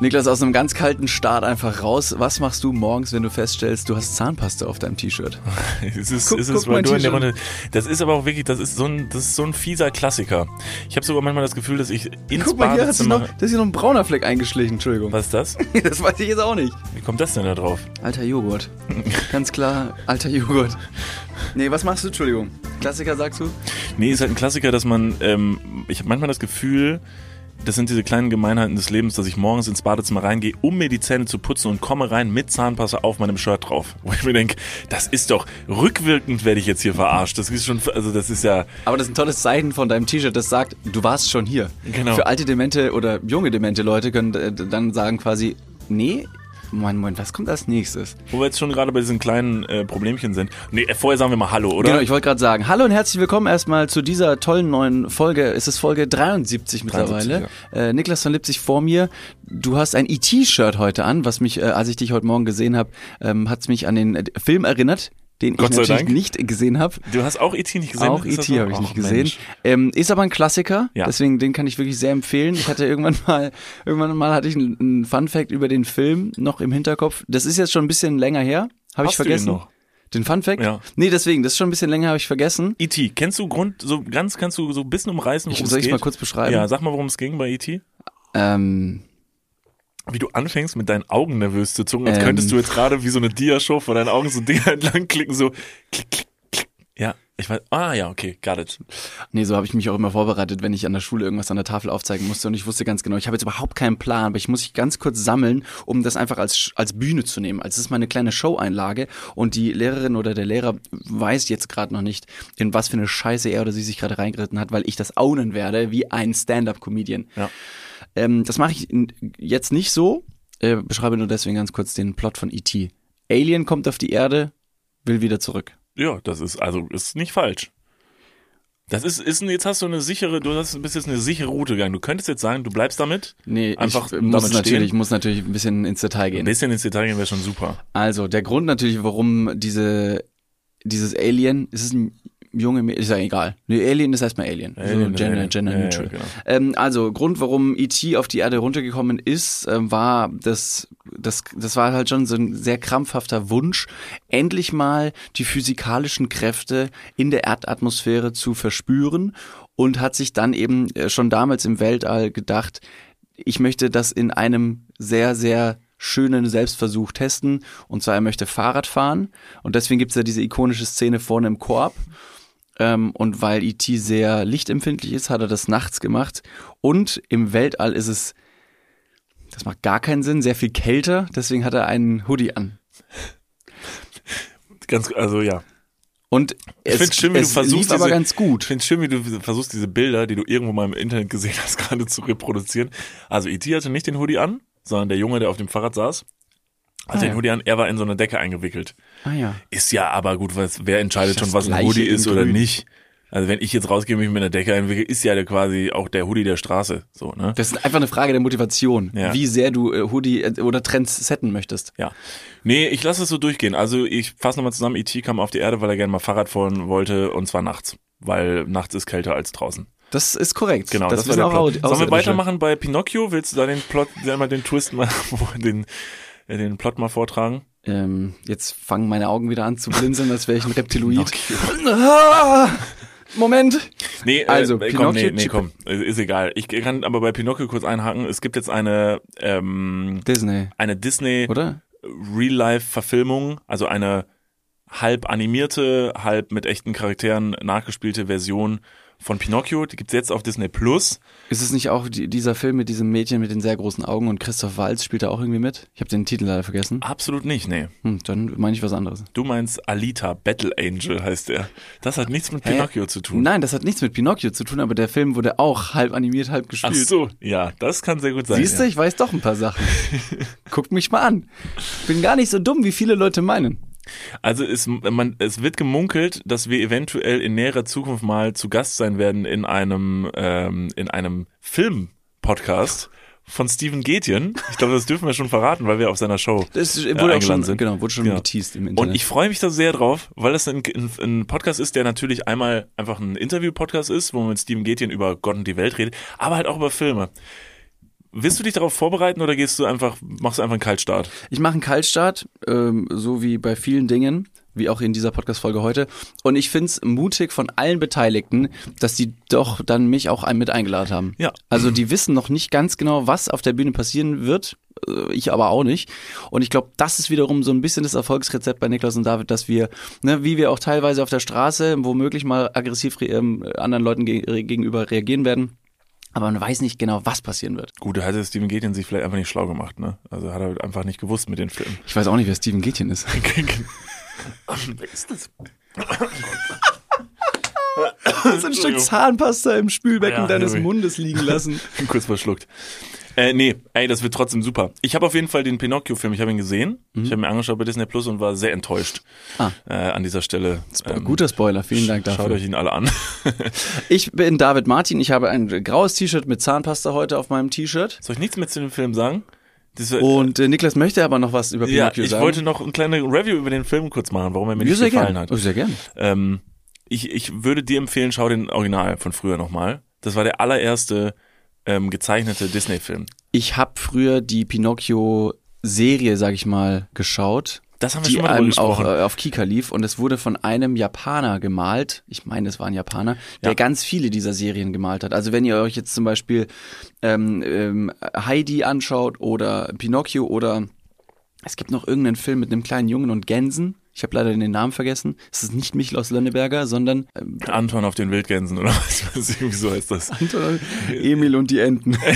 Niklas, aus einem ganz kalten Start einfach raus. Was machst du morgens, wenn du feststellst, du hast Zahnpasta auf deinem T-Shirt? es ist, Guck- es ist guck du in der. Runde. Das ist aber auch wirklich, das ist so ein, das ist so ein fieser Klassiker. Ich habe sogar manchmal das Gefühl, dass ich ins Guck mal, hier hat sich noch, da ist hier noch ein brauner Fleck eingeschlichen, Entschuldigung. Was ist das? Das weiß ich jetzt auch nicht. Wie kommt das denn da drauf? Alter Joghurt. Ganz klar, alter Joghurt. Nee, was machst du, Entschuldigung? Klassiker sagst du? Nee, ist halt ein Klassiker, dass man, ähm, ich habe manchmal das Gefühl, das sind diese kleinen Gemeinheiten des Lebens, dass ich morgens ins Badezimmer reingehe, um mir die Zähne zu putzen und komme rein mit Zahnpasta auf meinem Shirt drauf. Wo ich mir denke, das ist doch, rückwirkend werde ich jetzt hier verarscht. Das ist schon, also das ist ja, Aber das ist ein tolles Zeichen von deinem T-Shirt, das sagt, du warst schon hier. Genau. Für alte demente oder junge demente Leute können äh, dann sagen quasi, nee, Moment, Moment, was kommt als nächstes? wo wir jetzt schon gerade bei diesen kleinen äh, Problemchen sind. Nee, äh, vorher sagen wir mal Hallo, oder? Genau, ich wollte gerade sagen, hallo und herzlich willkommen erstmal zu dieser tollen neuen Folge. Es ist Folge 73 mittlerweile. äh, Niklas von Lipzig vor mir. Du hast ein E.T.-Shirt heute an, was mich, äh, als ich dich heute Morgen gesehen habe, ähm, hat es mich an den äh, Film erinnert, den Gott ich natürlich Dank. nicht gesehen habe. Du hast auch E.T. nicht gesehen? Auch E.T. habe ich nicht gesehen. Ähm, ist aber ein Klassiker, Ja. deswegen den kann ich wirklich sehr empfehlen. Ich hatte irgendwann mal, irgendwann mal hatte ich einen, einen Fun Fact über den Film noch im Hinterkopf. Das ist jetzt schon ein bisschen länger her, habe ich Hast du vergessen. noch? Den Fun Fact? Ja. Nee, deswegen, das ist schon ein bisschen länger, habe ich vergessen. E.T., kennst du Grund, so ganz, kannst du so ein bisschen umreißen, Ich, worum soll es ich geht? mal kurz beschreiben? Ja, sag mal, worum es ging bei E.T. Ähm, Wie du anfängst, mit deinen Augen nervös zu zucken, als Ähm. könntest du jetzt gerade wie so eine Dia-Show vor deinen Augen so Dinger entlang klicken, so klick, klick, klick. Ja, ich weiß, ah ja, okay, got it. nee, so habe ich mich auch immer vorbereitet, wenn ich an der Schule irgendwas an der Tafel aufzeigen musste und ich wusste ganz genau, ich habe jetzt überhaupt keinen Plan, aber ich muss mich ganz kurz sammeln, um das einfach als, als Bühne zu nehmen. Also es ist meine kleine Show-Einlage und die Lehrerin oder der Lehrer weiß jetzt gerade noch nicht, in was für eine Scheiße er oder sie sich gerade reingeritten hat, weil ich das ownen werde wie ein Stand-Up-Comedian. Ja. Ähm, das mache ich jetzt nicht so, äh, beschreibe nur deswegen ganz kurz den Plot von E.T. Alien kommt auf die Erde, will wieder zurück. Ja, das ist, also, ist nicht falsch. Das ist, ist, jetzt hast du eine sichere, du hast, bist jetzt eine sichere Route gegangen. Du könntest jetzt sagen, du bleibst damit. Nee, Einfach ich muss natürlich, muss natürlich ein bisschen ins Detail Ein gehen. bisschen ins Detail gehen wäre schon super. Also, der Grund natürlich, warum diese, dieses Alien, es ist ein junge, Mä- ist ja egal. Nee, Alien ist erstmal Alien. Alien so gender, Alien. gender Ja, ja, neutral. genau. ähm, also, Grund, warum E.T. auf die Erde runtergekommen ist, ähm, war, das, das, das war halt schon so ein sehr krampfhafter Wunsch, endlich mal die physikalischen Kräfte in der Erdatmosphäre zu verspüren und hat sich dann eben äh, schon damals im Weltall gedacht, ich möchte das in einem sehr, sehr schönen Selbstversuch testen. Und zwar, er möchte Fahrrad fahren. Und deswegen gibt's ja diese ikonische Szene vorne im Korb. Ähm, und weil E.T. sehr lichtempfindlich ist, hat er das nachts gemacht. Und im Weltall ist es, das macht gar keinen Sinn, sehr viel kälter. Deswegen hat er einen Hoodie an. Ganz, also ja. Und Ich es, schön, es lief aber diese- ganz Ich gut. finde es schön, wie du versuchst, diese Bilder, die du irgendwo mal im Internet gesehen hast, gerade zu reproduzieren. Also E.T. hatte nicht den Hoodie an, sondern der Junge, der auf dem Fahrrad saß, hatte Ah, den ja. Hoodie an, er war in so eine Decke eingewickelt. Ah ja. Ist ja aber gut, was, wer entscheidet schon, was ein Hoodie ist oder Grün. nicht. Also wenn ich jetzt rausgehe und mich mit einer Decke einwickle, ist ja quasi auch der Hoodie der Straße. So, ne? Das ist einfach eine Frage der Motivation, Ja. wie sehr du äh, Hoodie äh, oder Trends setten möchtest. Ja. Nee, ich lasse es so durchgehen. Also ich fasse nochmal zusammen, E.T. kam auf die Erde, weil er gerne mal Fahrrad fahren wollte und zwar nachts. Weil nachts ist kälter als draußen. Das ist korrekt. Genau, das, das, war der auch Plot. Sollen wir weitermachen bei Pinocchio? Willst du da den Plot, mal den Twist mal, den, den Plot mal vortragen? Ähm, jetzt fangen meine Augen wieder an zu blinzeln, als wäre ich ein Reptiloid. Ah, Moment. Nee, Also, äh, komm, nee, Pinocchio, nee, komm, äh, ist egal. Ich kann aber bei Pinocchio kurz einhaken. Es gibt jetzt eine, ähm, Disney, eine Disney oder? Real-Life-Verfilmung, also eine halb animierte, halb mit echten Charakteren nachgespielte Version von Pinocchio. Die gibt's jetzt auf Disney Plus. Ist es nicht auch die, dieser Film mit diesem Mädchen mit den sehr großen Augen und Christoph Waltz spielt da auch irgendwie mit? Ich habe den Titel leider vergessen. Absolut nicht, nee. Hm, dann meine ich was anderes. Du meinst Alita, Battle Angel heißt der. Das hat nichts mit Hä? Pinocchio zu tun. Nein, das hat nichts mit Pinocchio zu tun, aber der Film wurde auch halb animiert, halb Ach gespielt. so, ja, das kann sehr gut sein. Siehst du, ja. ich weiß doch ein paar Sachen. Guckt mich mal an. Bin gar nicht so dumm, wie viele Leute meinen. Also es, man, es wird gemunkelt, dass wir eventuell in näherer Zukunft mal zu Gast sein werden in einem, ähm, in einem Film-Podcast von Steven Gätjen. Ich glaube, das dürfen wir schon verraten, weil wir auf seiner Show Das äh, wurde auch eingeladen schon, sind. genau, wurde schon Genau. geteased im Internet. Und ich freue mich da sehr drauf, weil das ein, ein, ein Podcast ist, der natürlich einmal einfach ein Interview-Podcast ist, wo man mit Steven Gätjen über Gott und die Welt redet, aber halt auch über Filme. Willst du dich darauf vorbereiten oder gehst du einfach, machst du einfach einen Kaltstart? Ich mache einen Kaltstart, ähm, so wie bei vielen Dingen, wie auch in dieser Podcast-Folge heute. Und ich find's mutig von allen Beteiligten, dass die doch dann mich auch mit eingeladen haben. Ja. Also die wissen noch nicht ganz genau, was auf der Bühne passieren wird. Äh, Ich aber auch nicht. Und ich glaube, das ist wiederum so ein bisschen das Erfolgsrezept bei Niklas und David, dass wir, ne, wie wir auch teilweise auf der Straße womöglich mal aggressiv re- ähm, anderen Leuten ge gegenüber reagieren werden. Aber man weiß nicht genau, was passieren wird. Gut, da hätte Steven Gätjen sich vielleicht einfach nicht schlau gemacht, ne? Also hat er einfach nicht gewusst mit den Filmen. Ich weiß auch nicht, wer Steven Gätjen ist. Wer ist das? so ein Stück Zahnpasta im Spülbecken Ja, deines. Mundes liegen lassen. Kurz verschluckt. Äh, nee, ey, das wird trotzdem super. Ich habe auf jeden Fall den Pinocchio-Film, ich habe ihn gesehen. Ich habe mir angeschaut bei Disney Plus und war sehr enttäuscht Mhm. Ah. äh, an dieser Stelle. Ähm, Guter Spoiler, vielen Dank Schaut dafür. euch ihn alle an. Ich bin David Martin, ich habe ein graues T-Shirt mit Zahnpasta heute auf meinem T-Shirt. Soll ich nichts mehr zu dem Film sagen? Das, Und äh, Niklas möchte aber noch was über ja, Pinocchio ich sagen. wollte noch eine kleine Review über den Film kurz machen, warum er mir Ja, nicht gefallen gern. hat. Oh, sehr gern. Ähm, ich, ich würde dir empfehlen, schau den Original von früher nochmal. Das war der allererste ähm, gezeichnete Disney-Film. Ich habe früher die Pinocchio-Serie, sag ich mal, geschaut. Das haben wir die schon mal einem auch äh, auf Kika lief und es wurde von einem Japaner gemalt. Ich meine, es war ein Japaner, der Ja. ganz viele dieser Serien gemalt hat. Also wenn ihr euch jetzt zum Beispiel ähm, ähm, Heidi anschaut oder Pinocchio oder es gibt noch irgendeinen Film mit einem kleinen Jungen und Gänsen. Ich habe leider den Namen vergessen. Es ist nicht Michel Lönneberger, sondern ähm, Anton auf den Wildgänsen oder was, was irgendwie so heißt das. Emil und die Enten.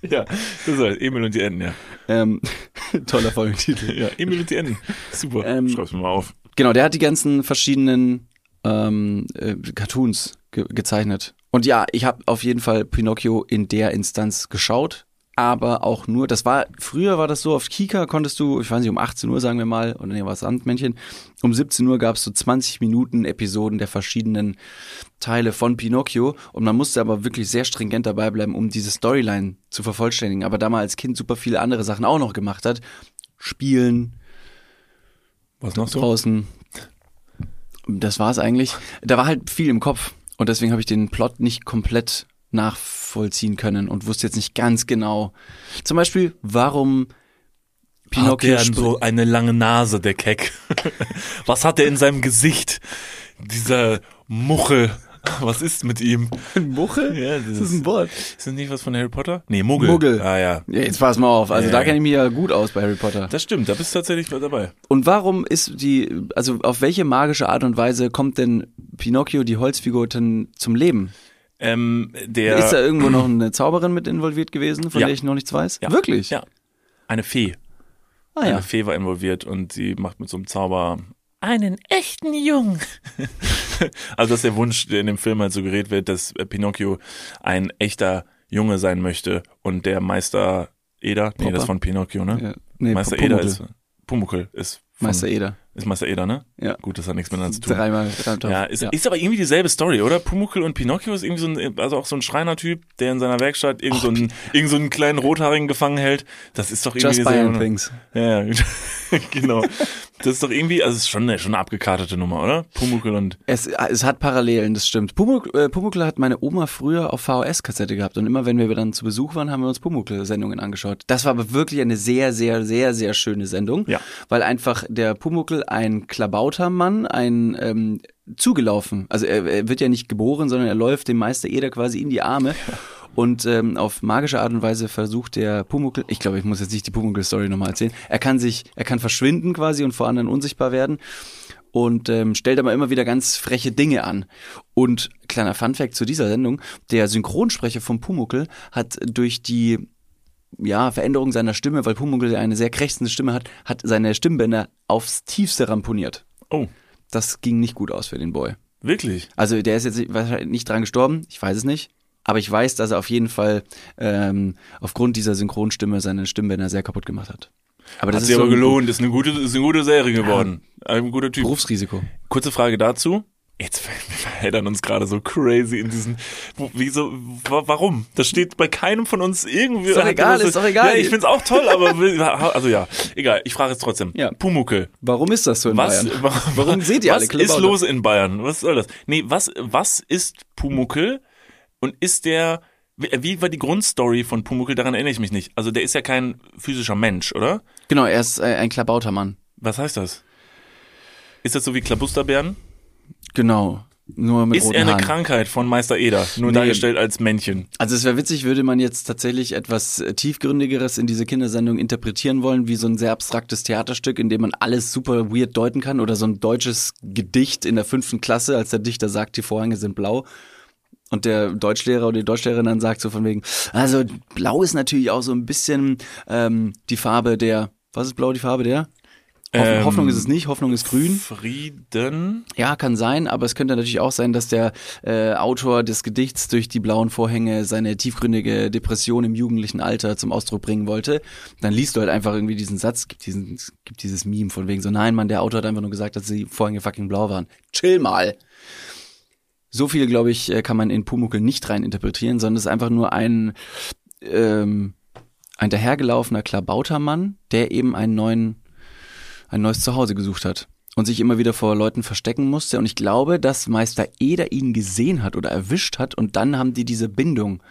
Ja, das heißt Emil und die Enten, ja. ähm, toller Folgentitel. Ja, Emil und die Enten. Super. Ähm, Schreib's mir mal auf. Genau, der hat die ganzen verschiedenen ähm, äh, Cartoons ge gezeichnet. Und ja, ich habe auf jeden Fall Pinocchio in der Instanz geschaut, aber auch nur, das war, früher war das so, auf Kika konntest du, ich weiß nicht, um 18 Uhr sagen wir mal, oder nee, was Sandmännchen, um 17 Uhr gab es so 20 Minuten Episoden der verschiedenen Teile von Pinocchio und man musste aber wirklich sehr stringent dabei bleiben, um diese Storyline zu vervollständigen. Aber da man als Kind super viele andere Sachen auch noch gemacht hat, spielen, Was noch so? draußen. Das war's eigentlich. Da war halt viel im Kopf und deswegen habe ich den Plot nicht komplett nachvollziehen können und wusste jetzt nicht ganz genau. Zum Beispiel, warum Hat Pinocchio der spr- so eine lange Nase, der Keck? Was hat er in seinem Gesicht? Dieser Muchel. Was ist mit ihm? ein Muchel? Ja, das das ist ein Wort. Ist das nicht was von Harry Potter? Nee, Muggel. Muggel. Ah ja. Ja, jetzt pass mal auf. Also Ja, da kenne ich mich ja gut aus bei Harry Potter. Das stimmt, da bist du tatsächlich dabei. Und warum ist die, also auf welche magische Art und Weise kommt denn Pinocchio, die Holzfigur, denn zum Leben? Ähm, der Ist da irgendwo noch eine Zauberin mit involviert gewesen, von Ja. der ich noch nichts weiß? Ja. Wirklich? Ja. eine Fee. Ah ja. Eine Fee war involviert und sie macht mit so einem Zauber einen echten Jungen. also das ist der Wunsch, der in dem Film halt suggeriert wird, dass äh, Pinocchio ein echter Junge sein möchte und der Meister Eder, nee, Popper. das ist von Pinocchio, ne? ja. Nee, Meister Pumuckl. Eder ist Pumuckl ist von, Meister Eder. Ist Meister Eder, ne? Ja. Gut, das hat nichts miteinander zu tun. Dreimal. dreimal Ja, ist, ja. ist aber irgendwie dieselbe Story, oder? Pumuckl und Pinocchio ist irgendwie so ein, also auch so ein Schreinertyp, der in seiner Werkstatt irgend so einen, irgend so einen kleinen Rothaarigen gefangen hält. Das ist doch irgendwie Just dieselbe- Things. Ja, ja, genau. Das ist doch irgendwie, also es ist schon eine, schon eine abgekartete Nummer, oder? Pumuckl und, Es, es hat Parallelen, das stimmt. Pumuckl, äh, hat meine Oma früher auf VHS-Kassette gehabt und immer wenn wir dann zu Besuch waren, haben wir uns Pumuckl-Sendungen angeschaut. Das war aber wirklich eine sehr, sehr, sehr, sehr schöne Sendung, Ja. weil einfach der Pumuckl ein Klabautermann, ein ähm, zugelaufen, also er, er wird ja nicht geboren, sondern er läuft dem Meister Eder quasi in die Arme. Und ähm, auf magische Art und Weise versucht der Pumuckl, ich glaube, ich muss jetzt nicht die Pumuckl-Story nochmal erzählen, er kann sich, er kann verschwinden quasi und vor anderen unsichtbar werden und ähm, stellt aber immer wieder ganz freche Dinge an. Und kleiner Funfact zu dieser Sendung, der Synchronsprecher von Pumuckl hat durch die ja, Veränderung seiner Stimme, weil Pumuckl ja eine sehr krächzende Stimme hat, hat seine Stimmbänder aufs tiefste ramponiert. oh, Das ging nicht gut aus für den Boy. wirklich? Also der ist jetzt wahrscheinlich nicht dran gestorben, ich weiß es nicht. Aber ich weiß, dass er auf jeden Fall ähm, aufgrund dieser Synchronstimme seine Stimmbänder sehr kaputt gemacht hat. Aber das Hat ist sich so aber gelohnt, ist eine gute, ist eine gute Serie geworden. Ein guter Typ. Berufsrisiko. Kurze Frage dazu. Jetzt verheddern uns gerade so crazy in diesen. Wieso? wa- Warum? Das steht bei keinem von uns irgendwie. Ist doch egal, ist doch egal. Ja, ich find's auch toll, aber also ja, egal. Ich frage es trotzdem. Ja. Pumuckel. Warum ist das so in Was, Bayern? wa- Warum seht ihr alle Was ist los in Bayern? Was soll das? Nee, was, was ist Pumuckel? Und ist der Wie, war die Grundstory von Pumuckl? Daran erinnere ich mich nicht. Also der ist ja kein physischer Mensch, oder? Genau, er ist äh, ein klabauter Mann. Was heißt das? Ist das so wie Klabusterbären? Genau. Nur mit Ist er eine Haaren. Krankheit von Meister Eder? Nur Nee. dargestellt als Männchen. Also es wäre witzig, würde man jetzt tatsächlich etwas äh, tiefgründigeres in diese Kindersendung interpretieren wollen, wie so ein sehr abstraktes Theaterstück, in dem man alles super weird deuten kann oder so ein deutsches Gedicht in der fünften Klasse, als der Dichter sagt, die Vorhänge sind blau. Und der Deutschlehrer oder die Deutschlehrerin dann sagt so von wegen, also blau ist natürlich auch so ein bisschen ähm, die Farbe der, was ist blau die Farbe der? Hoff Ähm, Hoffnung ist es nicht, Hoffnung ist grün. Frieden. Ja, kann sein, aber es könnte natürlich auch sein, dass der äh, Autor des Gedichts durch die blauen Vorhänge seine tiefgründige Depression im jugendlichen Alter zum Ausdruck bringen wollte. Dann liest du halt einfach irgendwie diesen Satz, gibt, diesen, gibt dieses Meme von wegen so, nein, Mann, der Autor hat einfach nur gesagt, dass die Vorhänge fucking blau waren. Chill mal. So viel, glaube ich, äh, kann man in Pumuckel nicht rein interpretieren, sondern es ist einfach nur ein, ähm, ein dahergelaufener klabauter Mann, der eben einen neuen ein neues Zuhause gesucht hat und sich immer wieder vor Leuten verstecken musste. Und ich glaube, dass Meister Eder ihn gesehen hat oder erwischt hat und dann haben die diese Bindung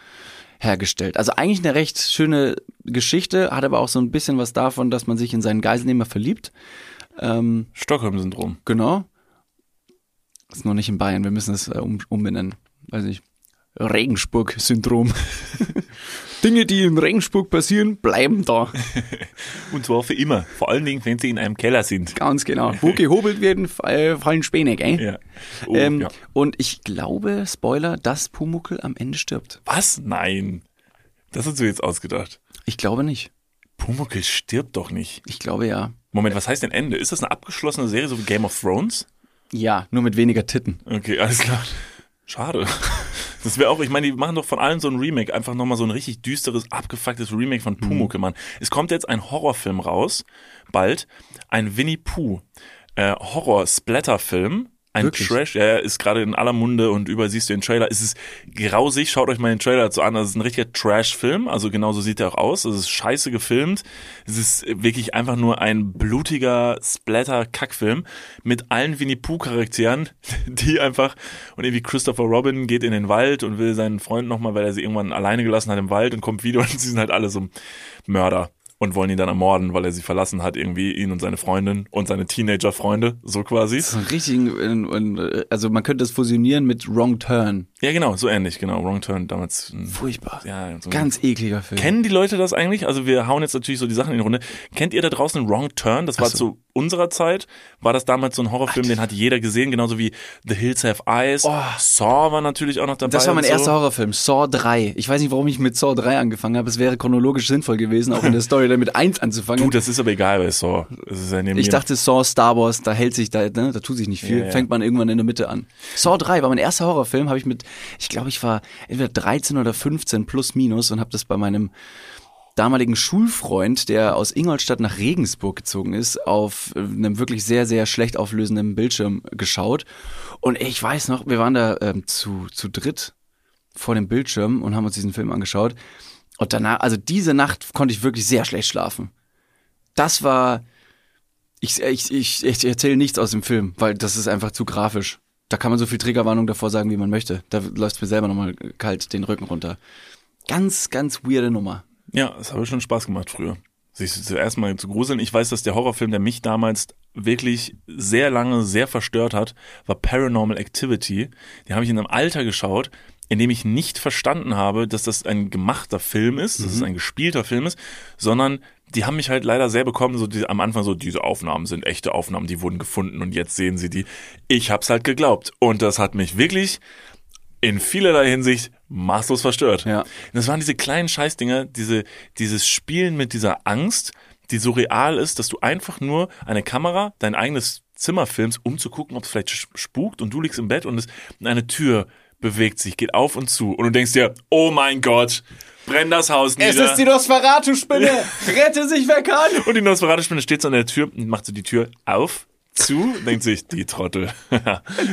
hergestellt. Also eigentlich eine recht schöne Geschichte, hat aber auch so ein bisschen was davon, dass man sich in seinen Geiselnehmer verliebt. Ähm, Stockholm-Syndrom. genau. Ist nur nicht in Bayern, wir müssen es äh, um, umbenennen. Weiß nicht. Regensburg-Syndrom. Dinge, die in Regensburg passieren, bleiben da. Und zwar für immer. Vor allen Dingen, wenn sie in einem Keller sind. Ganz genau. Wo gehobelt werden, fall- fallen Späne, gell? Ja. Oh, ähm, ja. Und ich glaube, Spoiler, dass Pumuckel am Ende stirbt. Was? Nein. Das hast du jetzt ausgedacht. Ich glaube nicht. Pumuckl stirbt doch nicht. Ich glaube ja. Moment, was heißt denn Ende? Ist das eine abgeschlossene Serie, so wie Game of Thrones? Ja, nur mit weniger Titten. Okay, alles klar. Schade. Das wäre auch, ich meine, die machen doch von allem so ein Remake, einfach nochmal so ein richtig düsteres, abgefucktes Remake von Pumuckl, Mann. Es kommt jetzt ein Horrorfilm raus, bald, ein Winnie Pooh äh, Horror-Splatter-Film. Ein Wirklich? Trash, ja, ist gerade in aller Munde und überall siehst du den Trailer. Es ist grausig, schaut euch mal den Trailer dazu an. Das ist ein richtiger Trash-Film, also genauso sieht er auch aus. Es ist scheiße gefilmt. Es ist wirklich einfach nur ein blutiger Splatter-Kackfilm mit allen Winnie Pooh-Charakteren, die einfach, und irgendwie Christopher Robin geht in den Wald und will seinen Freund nochmal, weil er sie irgendwann alleine gelassen hat im Wald und kommt wieder und sie sind halt alle so Mörder und wollen ihn dann ermorden, weil er sie verlassen hat, irgendwie ihn und seine Freundin und seine Teenager-Freunde, so quasi. Das ist ein richtigen, äh, also man könnte es fusionieren mit Wrong Turn. Ja, genau, so ähnlich, genau. Wrong Turn damals. Furchtbar. Ja, so Ganz ekliger Film. Kennen die Leute das eigentlich? Also wir hauen jetzt natürlich so die Sachen in die Runde. Kennt ihr da draußen Wrong Turn? Das war so. zu unserer Zeit, war das damals so ein Horrorfilm, den hat jeder gesehen, genauso wie The Hills Have Eyes. Oh. Saw war natürlich auch noch dabei. das war mein so. erster Horrorfilm, Saw 3. Ich weiß nicht, warum ich mit Saw 3 angefangen habe. Es wäre chronologisch sinnvoll gewesen, auch in der Story dann mit 1 anzufangen. Du, das ist aber egal bei Saw. Ja Ich dachte Saw, Star Wars, da hält sich da, ne, da tut sich nicht viel. Ja, ja. Fängt man irgendwann in der Mitte an. Saw 3 war mein erster Horrorfilm, habe ich mit, ich glaube, ich war entweder 13 oder 15 plus minus und habe das bei meinem damaligen Schulfreund, der aus Ingolstadt nach Regensburg gezogen ist, auf äh, einem wirklich sehr, sehr schlecht auflösenden Bildschirm geschaut. Und ich weiß noch, wir waren da ähm, zu, zu dritt vor dem Bildschirm und haben uns diesen Film angeschaut. Und danach, also diese Nacht konnte ich wirklich sehr schlecht schlafen. Das war, ich, ich, ich, ich erzähle nichts aus dem Film, weil das ist einfach zu grafisch. Da kann man so viel Triggerwarnung davor sagen, wie man möchte. Da läuft mir selber nochmal kalt den Rücken runter. Ganz, ganz weirde Nummer. Ja, das habe schon Spaß gemacht früher. Sich zuerst mal zu gruseln. Ich weiß, dass der Horrorfilm, der mich damals wirklich sehr lange sehr verstört hat, war Paranormal Activity. Den habe ich in einem Alter geschaut, in dem ich nicht verstanden habe, dass das ein gemachter Film ist, dass es ein gespielter Film ist, sondern die haben mich halt leider sehr bekommen, so die, am Anfang so, diese Aufnahmen sind echte Aufnahmen, die wurden gefunden und jetzt sehen sie die. Ich hab's halt geglaubt. Und das hat mich wirklich in vielerlei Hinsicht maßlos verstört. Ja. Das waren diese kleinen Scheißdinger, diese, dieses Spielen mit dieser Angst, die so real ist, dass du einfach nur eine Kamera, dein eigenes Zimmer filmst, um zu gucken, ob es vielleicht spukt und du liegst im Bett und es, eine Tür bewegt sich, geht auf und zu und du denkst dir, oh mein Gott, brenn das Haus nieder. Nosferatu-Spinne! Rette sich, wer kann! und die Nosferatu-Spinne steht so an der Tür und macht so die Tür auf, zu, denkt sich, die Trottel.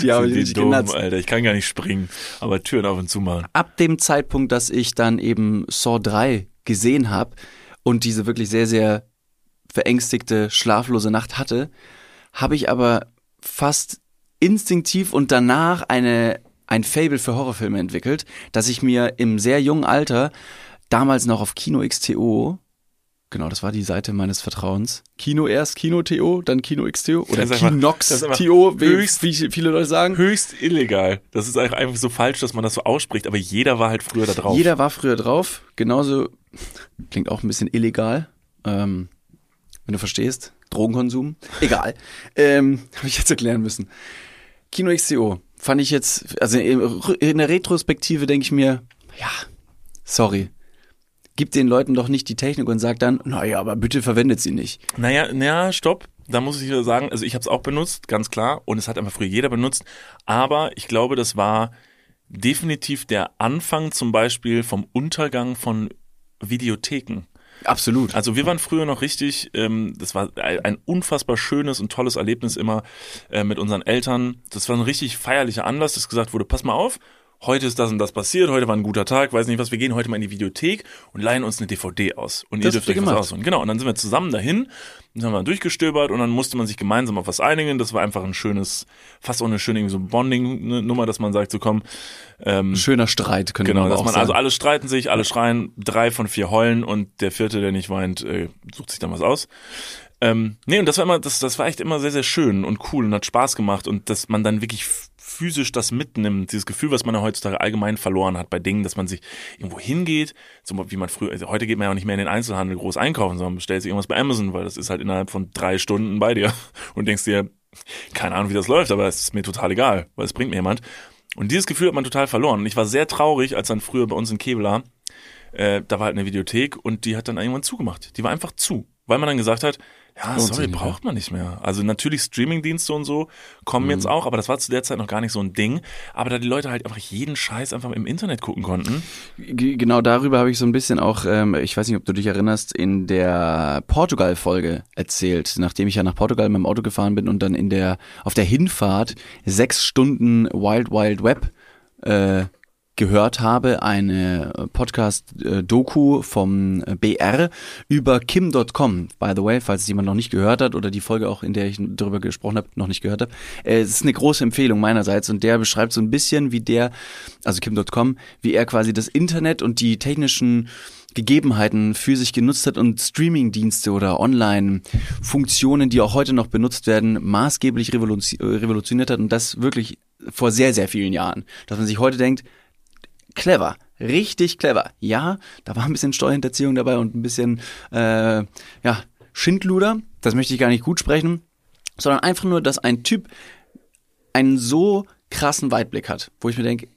Die haben richtig dumm, genatzt. Alter, ich kann gar nicht springen, aber Türen auf und zu machen. Ab dem Zeitpunkt, dass ich dann eben Saw 3 gesehen habe und diese wirklich sehr, sehr verängstigte, schlaflose Nacht hatte, habe ich aber fast instinktiv und danach eine ein Fable für Horrorfilme entwickelt, dass ich mir im sehr jungen Alter, damals noch auf Kino XTO, genau, das war die Seite meines Vertrauens, Kino erst, Kino TO, dann Kino XTO oder Kinox TO, wie, höchst- wie viele Leute sagen. Höchst illegal. Das ist einfach so falsch, dass man das so ausspricht, aber jeder war halt früher da drauf. Jeder war früher drauf, genauso, klingt auch ein bisschen illegal, ähm, wenn du verstehst, Drogenkonsum, egal, ähm, habe ich jetzt erklären müssen. Kino XTO fand ich jetzt, also in der Retrospektive denke ich mir, ja, sorry, gib den Leuten doch nicht die Technik und sag dann, naja, aber bitte verwendet sie nicht. Naja, naja, stopp. Da muss ich wieder sagen, also ich habe es auch benutzt, ganz klar. Und es hat einfach früher jeder benutzt. Aber ich glaube, das war definitiv der Anfang zum Beispiel vom Untergang von Videotheken. Absolut. Also wir waren früher noch richtig, ähm, das war ein unfassbar schönes und tolles Erlebnis immer äh, mit unseren Eltern. Das war ein richtig feierlicher Anlass, dass gesagt wurde, pass mal auf, heute ist das und das passiert, heute war ein guter Tag, weiß nicht was, wir gehen heute mal in die Videothek und leihen uns eine DVD aus. Und ihr Das dürft ihr euch was gemacht. aussuchen. Genau, und dann sind wir zusammen dahin, dann haben wir durchgestöbert und dann musste man sich gemeinsam auf was einigen. Das war einfach ein schönes, fast auch eine schöne irgendwie so Bonding-Nummer, dass man sagt, so komm, ähm, Schöner Streit, könnte Genau, man aber dass auch man sagen. also alle streiten sich, alle schreien, drei von vier heulen und der vierte, der nicht weint, äh, sucht sich dann was aus. Ähm, nee, und das war immer, das, das war echt immer sehr, sehr schön und cool und hat Spaß gemacht und dass man dann wirklich physisch das mitnimmt, dieses Gefühl, was man ja heutzutage allgemein verloren hat bei Dingen, dass man sich irgendwo hingeht, so wie man früher, also heute geht man ja auch nicht mehr in den Einzelhandel groß einkaufen, sondern bestellt sich irgendwas bei Amazon, weil das ist halt innerhalb von drei Stunden bei dir und denkst dir, keine Ahnung, wie das läuft, aber es ist mir total egal, weil es bringt mir jemand. Und dieses Gefühl hat man total verloren. Und ich war sehr traurig, als dann früher bei uns in Kevlar, äh, da war halt eine Videothek und die hat dann irgendwann zugemacht. Die war einfach zu. Weil man dann gesagt hat, ja, Lohnt sorry, braucht man nicht mehr. Also natürlich Streamingdienste und so kommen Mhm. jetzt auch, aber das war zu der Zeit noch gar nicht so ein Ding. Aber da die Leute halt einfach jeden Scheiß einfach im Internet gucken konnten. G- Genau darüber habe ich so ein bisschen auch, ähm, ich weiß nicht, ob du dich erinnerst, in der Portugal-Folge erzählt, nachdem ich ja nach Portugal mit dem Auto gefahren bin und dann in der auf der Hinfahrt sechs Stunden Wild Wild Web äh, gehört habe, eine Podcast-Doku vom BR über Kim.com. By the way, falls es jemand noch nicht gehört hat oder die Folge auch, in der ich darüber gesprochen habe, noch nicht gehört habe. Äh, Es ist eine große Empfehlung meinerseits und der beschreibt so ein bisschen, wie der, also Kim.com, wie er quasi das Internet und die technischen Gegebenheiten für sich genutzt hat und Streamingdienste oder Online-Funktionen, die auch heute noch benutzt werden, maßgeblich revolution- äh, revolutioniert hat und das wirklich vor sehr, sehr vielen Jahren. Dass man sich heute denkt, clever, richtig clever. Ja, da war ein bisschen Steuerhinterziehung dabei und ein bisschen, äh, ja, Schindluder. Das möchte ich gar nicht gut sprechen, sondern einfach nur, dass ein Typ einen so krassen Weitblick hat, wo ich mir denke,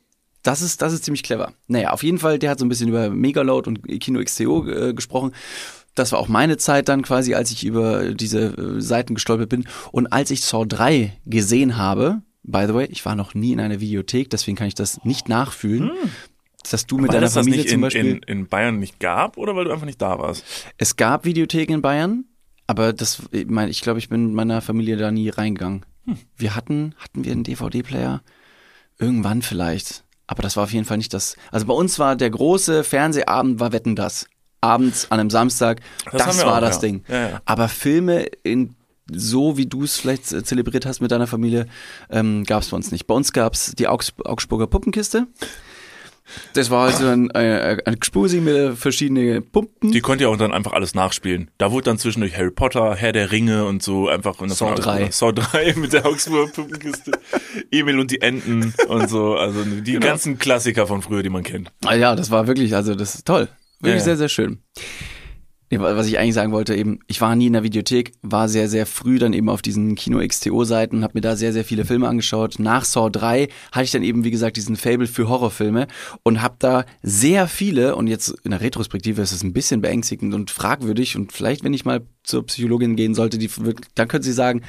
das ist, das ist ziemlich clever. Naja, auf jeden Fall, der hat so ein bisschen über Megaload und Kino XTO äh, gesprochen. Das war auch meine Zeit dann quasi, als ich über diese äh, Seiten gestolpert bin. Und als ich Saw 3 gesehen habe, by the way, ich war noch nie in einer Videothek, deswegen kann ich das nicht nachfühlen, dass du mit Weil deiner Familie nicht zum in, Beispiel... in, in Bayern nicht gab oder weil du einfach nicht da warst? Es gab Videotheken in Bayern, aber das, ich meine, ich glaube, ich bin mit meiner Familie da nie reingegangen. Wir hatten, hatten wir einen DVD-Player? Irgendwann vielleicht. Aber das war auf jeden Fall nicht das. Also bei uns war der große Fernsehabend, war Wetten das. Abends an einem Samstag, Das das, war auch, das ja. Ding. Ja, ja. Aber Filme in so wie du es vielleicht äh, zelebriert hast mit deiner Familie, ähm, gab es bei uns nicht. Bei uns gab es die Augs Augsburger Puppenkiste. Das war also ein, äh, ein Gspusi mit verschiedenen Pumpen. Die konnte ja auch dann einfach alles nachspielen. Da wurde dann zwischendurch Harry Potter, Herr der Ringe und so einfach in Saw 3. Saw 3 mit der Augsburger Puppenkiste. Emil und die Enten und so. Also die Genau. ganzen Klassiker von früher, die man kennt. Ah ja, das war wirklich, also das ist toll. Wirklich Ja, ja. sehr, sehr schön. Nee, wa- was ich eigentlich sagen wollte, eben, ich war nie in der Videothek, war sehr, sehr früh dann eben auf diesen Kino-XTO-Seiten, habe mir da sehr, sehr viele Filme angeschaut. Nach Saw 3 hatte ich dann eben, wie gesagt, diesen Fable für Horrorfilme und habe da sehr viele, und jetzt in der Retrospektive ist es ein bisschen beängstigend und fragwürdig und vielleicht, wenn ich mal zur Psychologin gehen sollte, die, dann könnte sie sagen,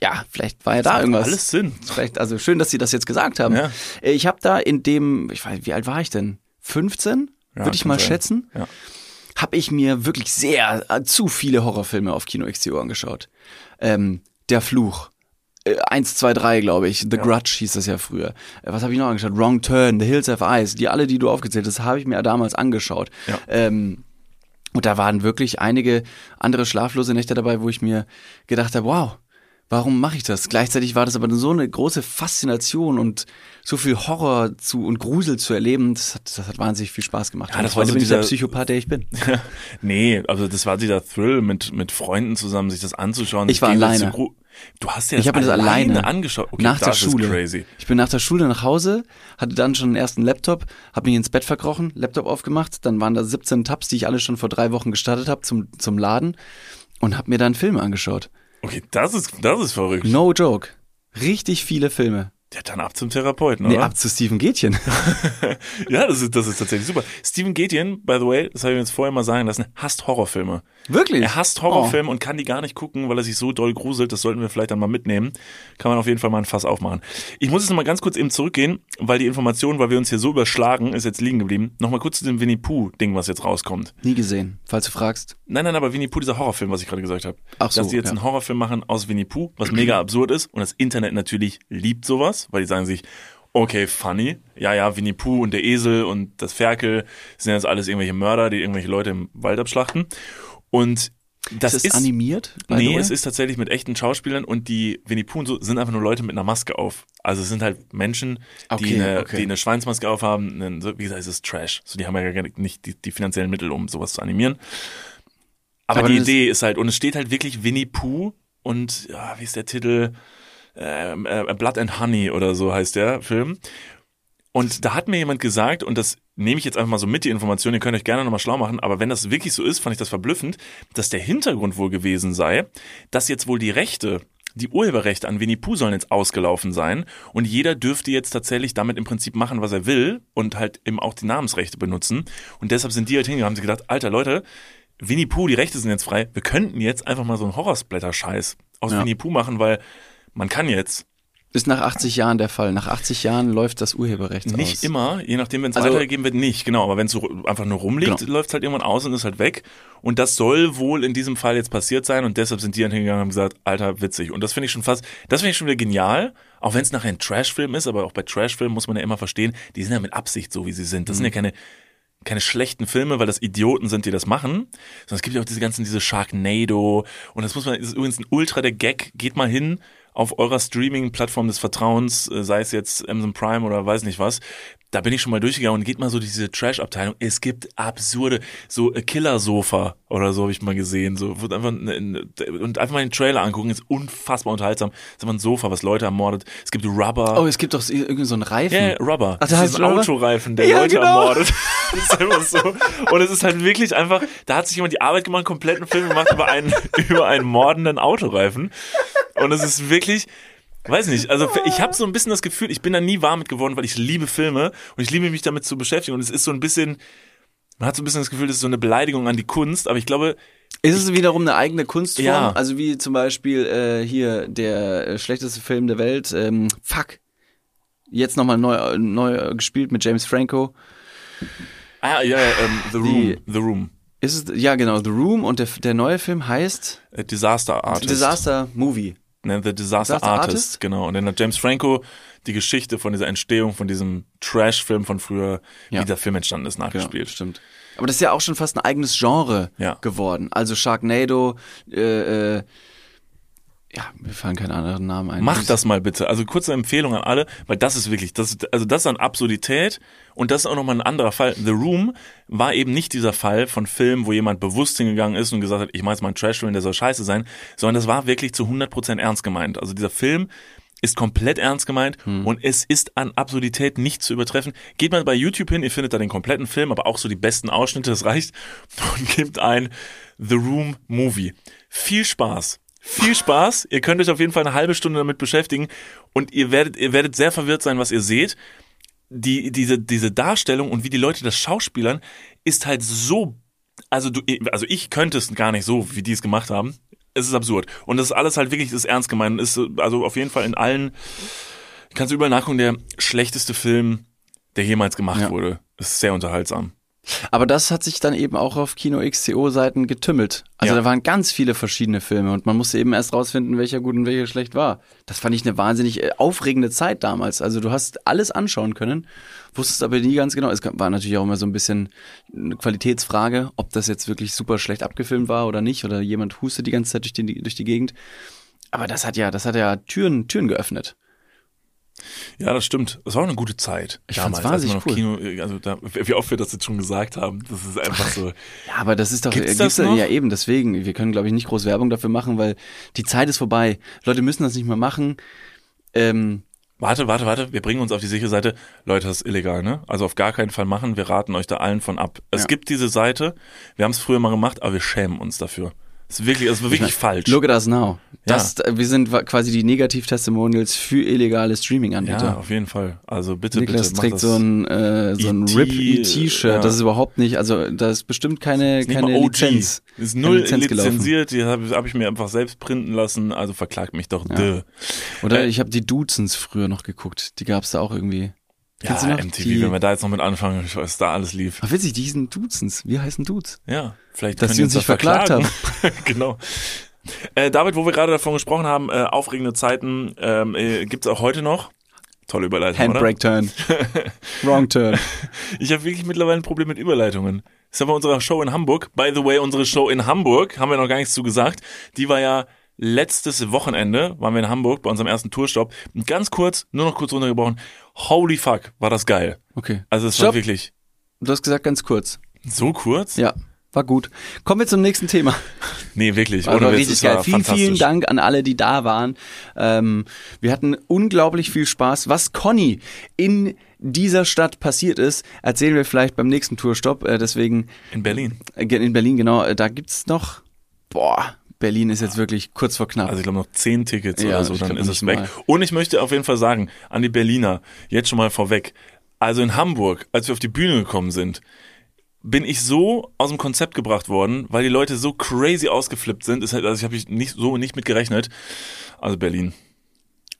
ja, vielleicht war ja da irgendwas. Alles Sinn. Vielleicht, also schön, dass Sie das jetzt gesagt haben. Ja. Äh, Ich habe da in dem, ich weiß, wie alt war ich denn? 15? Ja, Würde ich mal sein. schätzen. Ja. Habe ich mir wirklich sehr, äh, zu viele Horrorfilme auf Kino XTO angeschaut. Ähm, Der Fluch. Äh, 1, 2, 3, glaube ich. The Grudge hieß das ja früher. Äh, was habe ich noch angeschaut? Wrong Turn, The Hills of Eyes. Die alle, die du aufgezählt hast, habe ich mir damals angeschaut. Ja. Ähm, und da waren wirklich einige andere schlaflose Nächte dabei, wo ich mir gedacht habe, wow, warum mache ich das? Gleichzeitig war das aber so eine große Faszination und so viel Horror zu und Grusel zu erleben, das hat, das hat wahnsinnig viel Spaß gemacht. Ja, das war so bin ich der dieser- Psychopath, der ich bin. nee, also das war dieser Thrill, mit, mit Freunden zusammen sich das anzuschauen. Ich war alleine. Du hast dir Ich das, habe das alleine angeschaut. Okay, nach der Schule. Ist crazy. Ich bin nach der Schule nach Hause, hatte dann schon den ersten Laptop, habe mich ins Bett verkrochen, Laptop aufgemacht, dann waren da 17 Tabs, die ich alle schon vor drei Wochen gestartet habe zum, zum Laden und habe mir dann Filme angeschaut. Okay, das ist, das ist verrückt. No joke. Richtig viele Filme. Ja, dann ab zum Therapeuten, Nee, oder? ab zu Steven Gätchen. ja, das ist, das ist tatsächlich super. Steven Gätjen, by the way, das habe ich mir jetzt vorher mal sagen lassen, hasst Horrorfilme. Wirklich? Er hasst Horrorfilme und kann die gar nicht gucken, weil er sich so doll gruselt. Das sollten wir vielleicht dann mal mitnehmen. Kann man auf jeden Fall mal ein Fass aufmachen. Ich muss jetzt noch mal ganz kurz eben zurückgehen, weil die Information, weil wir uns hier so überschlagen, ist jetzt liegen geblieben. Noch mal kurz zu dem Winnie Pooh-Ding, was jetzt rauskommt. Nie gesehen, falls du fragst. Nein, nein, aber Winnie Pooh, dieser Horrorfilm, was ich gerade gesagt habe. Ach so, Dass die jetzt ja. einen Horrorfilm machen aus Winnie Pooh, was mega absurd ist. Und das Internet natürlich liebt sowas, weil die sagen sich, okay, funny. Ja, ja, Winnie Pooh und der Esel und das Ferkel sind jetzt alles irgendwelche Mörder, die irgendwelche Leute im Wald abschlachten. Und das ist ist, es animiert? Nee, es ist tatsächlich mit echten Schauspielern und die Winnie Pooh so sind einfach nur Leute mit einer Maske auf. Also es sind halt Menschen, die, Okay, eine, okay. die eine Schweinsmaske aufhaben. einen- Wie gesagt, es ist Trash. So, die haben ja gar nicht die, die finanziellen Mittel, um sowas zu animieren. Aber, Aber die ist- Idee ist halt, und es steht halt wirklich Winnie Pooh und, ja, wie ist der Titel? Ähm, äh, Blood and Honey oder so heißt der Film. Und da hat mir jemand gesagt, und das nehme ich jetzt einfach mal so mit, die Information, ihr könnt euch gerne nochmal schlau machen, aber wenn das wirklich so ist, fand ich das verblüffend, dass der Hintergrund wohl gewesen sei, dass jetzt wohl die Rechte, die Urheberrechte an Winnie Pooh sollen jetzt ausgelaufen sein und jeder dürfte jetzt tatsächlich damit im Prinzip machen, was er will und halt eben auch die Namensrechte benutzen. Und deshalb sind die halt hingegangen, haben sie gedacht, alter Leute, Winnie Pooh, die Rechte sind jetzt frei, wir könnten jetzt einfach mal so einen Horrorsplatter-Scheiß aus Ja. Winnie Pooh machen, weil man kann jetzt Ist nach 80 Jahren der Fall. Nach 80 Jahren läuft das Urheberrecht Nicht aus. immer, je nachdem, wenn es Also- weitergegeben wird, nicht, genau. Aber wenn es so einfach nur rumliegt, Genau. läuft es halt irgendwann aus und ist halt weg. Und das soll wohl in diesem Fall jetzt passiert sein und deshalb sind die dann hingegangen und haben gesagt, Alter, witzig. Und das finde ich schon fast, das finde ich schon wieder genial, auch wenn es nachher ein Trashfilm ist, aber auch bei Trashfilmen muss man ja immer verstehen, die sind ja mit Absicht so, wie sie sind. Das Mhm. sind ja keine, keine schlechten Filme, weil das Idioten sind, die das machen, sondern es gibt ja auch diese ganzen, diese Sharknado und das muss man, das ist übrigens ein ultra der Gag, geht mal hin auf eurer Streaming-Plattform des Vertrauens, äh, sei es jetzt Amazon Prime oder weiß nicht was, da bin ich schon mal durchgegangen und geht mal so diese Trash-Abteilung. Es gibt absurde, so äh, Killer-Sofa oder so habe ich mal gesehen. So wird einfach ne, und einfach mal den Trailer angucken, ist unfassbar unterhaltsam. ist einfach ein Sofa, was Leute ermordet. Es gibt Rubber. Oh, es gibt doch irgendwie so einen Reifen. Ja, ja, Rubber. Ach, das ist heißt ein Rubber? Autoreifen, der Ja, Leute genau. ermordet. Das ist einfach so. Und es ist halt wirklich einfach, da hat sich jemand die Arbeit gemacht, einen kompletten Film gemacht über einen, über einen mordenden Autoreifen. Und es ist wirklich, weiß nicht, also ich habe so ein bisschen das Gefühl, ich bin da nie warm mit geworden, weil ich liebe Filme und ich liebe mich damit zu beschäftigen. Und es ist so ein bisschen, man hat so ein bisschen das Gefühl, das ist so eine Beleidigung an die Kunst, aber ich glaube, Ist es wiederum eine eigene Kunstform? Ja. Also wie zum Beispiel äh, hier der äh, schlechteste Film der Welt, ähm, Fuck. Jetzt nochmal neu, neu gespielt mit James Franco. ah, ja, ja, ähm, The Room, The Room. Ist es, ja genau, The Room und der, der neue Film heißt Äh, Disaster Artist. Disaster Movie. Ne, The Disaster, Disaster Artist, Artist? genau. Und dann hat James Franco die Geschichte von dieser Entstehung, von diesem Trash-Film von früher, Ja. wie der Film entstanden ist, Genau, nachgespielt. stimmt. Aber das ist ja auch schon fast ein eigenes Genre Ja. geworden. Also Sharknado, äh, äh, ja, mir fallen keine anderen Namen ein. Macht das mal bitte. Also kurze Empfehlung an alle, weil das ist wirklich, das ist, also das ist an Absurdität und das ist auch nochmal ein anderer Fall. The Room war eben nicht dieser Fall von Film, wo jemand bewusst hingegangen ist und gesagt hat, ich mache jetzt mal einen Trash-Film, der soll scheiße sein, sondern das war wirklich zu 100% ernst gemeint. Also dieser Film ist komplett ernst gemeint und es ist an Absurdität nicht zu übertreffen. Geht mal bei YouTube hin, ihr findet da den kompletten Film, aber auch so die besten Ausschnitte, das reicht, und gebt ein The Room Movie. Viel Spaß. Viel Spaß. Ihr könnt euch auf jeden Fall eine halbe Stunde damit beschäftigen und ihr werdet, ihr werdet sehr verwirrt sein, was ihr seht. Die, diese, diese Darstellung und wie die Leute das schauspielern, ist halt so, also du, also ich könnte es gar nicht so, wie die es gemacht haben. Es ist absurd. Und das ist alles halt wirklich, das ist ernst gemeint. Ist also auf jeden Fall in allen, kannst du überall nachgucken, der schlechteste Film, der jemals gemacht Ja. wurde. Ist sehr unterhaltsam. Aber das hat sich dann eben auch auf Kino XCO-Seiten getümmelt. Also Ja. da waren ganz viele verschiedene Filme und man musste eben erst rausfinden, welcher gut und welcher schlecht war. Das fand ich eine wahnsinnig äh, aufregende Zeit damals. Also du hast alles anschauen können, wusstest aber nie ganz genau. Es war natürlich auch immer so ein bisschen eine Qualitätsfrage, ob das jetzt wirklich super schlecht abgefilmt war oder nicht oder jemand hustet die ganze Zeit durch die, durch die Gegend. Aber das hat ja, das hat ja Türen, Türen geöffnet. Ja, das stimmt. Das war auch eine gute Zeit. Ich damals, als man noch Kino, also da, wie oft wir das jetzt schon gesagt haben, das ist einfach so. Ja, aber das ist doch, Gibt's äh, das ja- noch? ja eben, deswegen, wir können, glaube ich, nicht groß Werbung dafür machen, weil die Zeit ist vorbei. Leute müssen das nicht mehr machen. Ähm, Warte, warte, warte, wir bringen uns auf die sichere Seite. Leute, das ist illegal, ne? Also auf gar keinen Fall machen. Wir raten euch da allen von ab. Es Ja. gibt diese Seite, wir haben es früher mal gemacht, aber wir schämen uns dafür. Es ist wirklich, es ist wirklich falsch. look at us now. Ja. Das, äh, Wir sind quasi die Negativ-Testimonials für illegale ja, Streaming-Anbieter. auf jeden Fall. Also bitte, Niklas bitte. macht trägt das. so ein, äh, so ein ET, RIP-ET-Shirt. ja. Das ist überhaupt nicht, also da ist bestimmt keine, ist keine. Lizenz. Ist null Lizenz gelaufen. lizenziert, die habe hab ich mir einfach selbst printen lassen, also verklagt mich doch. Dö. Oder Äh, ich habe die Duzens früher noch geguckt. Die gab's da auch irgendwie. Ja, Kennst noch? MTV, Die- wenn wir da jetzt noch mit anfangen, ich weiß, da alles lief. Ach witzig, die hießen Duzens. Wir heißen Dudes. Ja, vielleicht Dass können die uns nicht verklagt verklagen. genau. Äh, David, wo wir gerade davon gesprochen haben, äh, aufregende Zeiten ähm, äh, gibt's auch heute noch. Tolle Überleitung? Handbrake Turn. Wrong Turn. Ich habe wirklich mittlerweile ein Problem mit Überleitungen. Das ja bei unserer Show in Hamburg. By the way, unsere Show in Hamburg, haben wir noch gar nichts zu gesagt. Die war ja letztes Wochenende, waren wir in Hamburg bei unserem ersten Tourstopp. Und ganz kurz, nur noch kurz runtergebrochen. Holy fuck, war das geil. Okay. Also es war wirklich Du hast gesagt ganz kurz. so kurz? Ja, war gut. Kommen wir zum nächsten Thema. Nee, wirklich. War Witz, richtig es war geil. Vielen, vielen Dank an alle, die da waren. Ähm, wir hatten unglaublich viel Spaß. Was Conny in dieser Stadt passiert ist, erzählen wir vielleicht beim nächsten Tourstopp. Äh, deswegen In Berlin. äh, in Berlin, genau. Äh, da gibt's noch, boah, Berlin ist jetzt wirklich kurz vor knapp. Also ich glaube noch zehn Tickets Ja, oder so, dann ist es weg. mal. Und ich möchte auf jeden Fall sagen, an die Berliner, jetzt schon mal vorweg, also in Hamburg, als wir auf die Bühne gekommen sind, bin ich so aus dem Konzept gebracht worden, weil die Leute so crazy ausgeflippt sind. Ist halt, also ich habe ich nicht so nicht mit gerechnet. Also Berlin,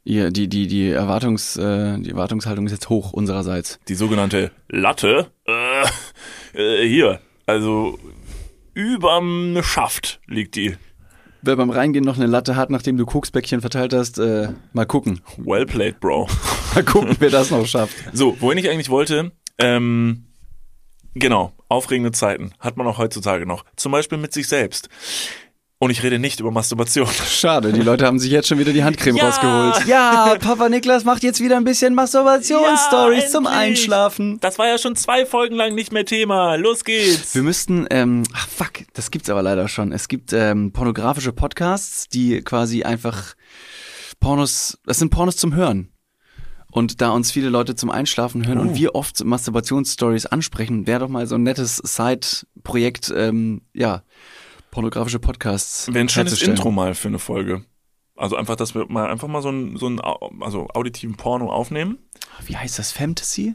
Ihr, die, die, die Erwartungs, äh, die Erwartungshaltung ist jetzt hoch unsererseits. die sogenannte Latte, äh, äh, hier, also überm Schaft liegt die. Wer beim Reingehen noch eine Latte hat, nachdem du Koksbäckchen verteilt hast, äh, mal gucken. Well played, Bro. Mal gucken, wer das noch schafft. So, wohin ich eigentlich wollte, ähm, genau, aufregende Zeiten hat man auch heutzutage noch. Zum Beispiel mit sich selbst. Und ich rede nicht über Masturbation. Schade, die Leute haben sich jetzt schon wieder die Handcreme Ja. rausgeholt. Ja, Papa Niklas macht jetzt wieder ein bisschen Masturbationsstories Ja, zum. Einschlafen. Das war ja schon zwei Folgen lang nicht mehr Thema. Los geht's. Wir müssten, ähm, ach fuck, das gibt's aber leider schon. Es gibt ähm, pornografische Podcasts, die quasi einfach Pornos, das sind Pornos zum Hören. Und da uns viele Leute zum Einschlafen hören Oh. und wir oft Masturbationsstories ansprechen, wäre doch mal so ein nettes Side-Projekt, ähm, ja, pornografische Podcasts. Wäre ein schönes. Intro mal für eine Folge. Also einfach, dass wir mal einfach mal so einen, so einen also auditiven Porno aufnehmen. Wie heißt das? Fantasy?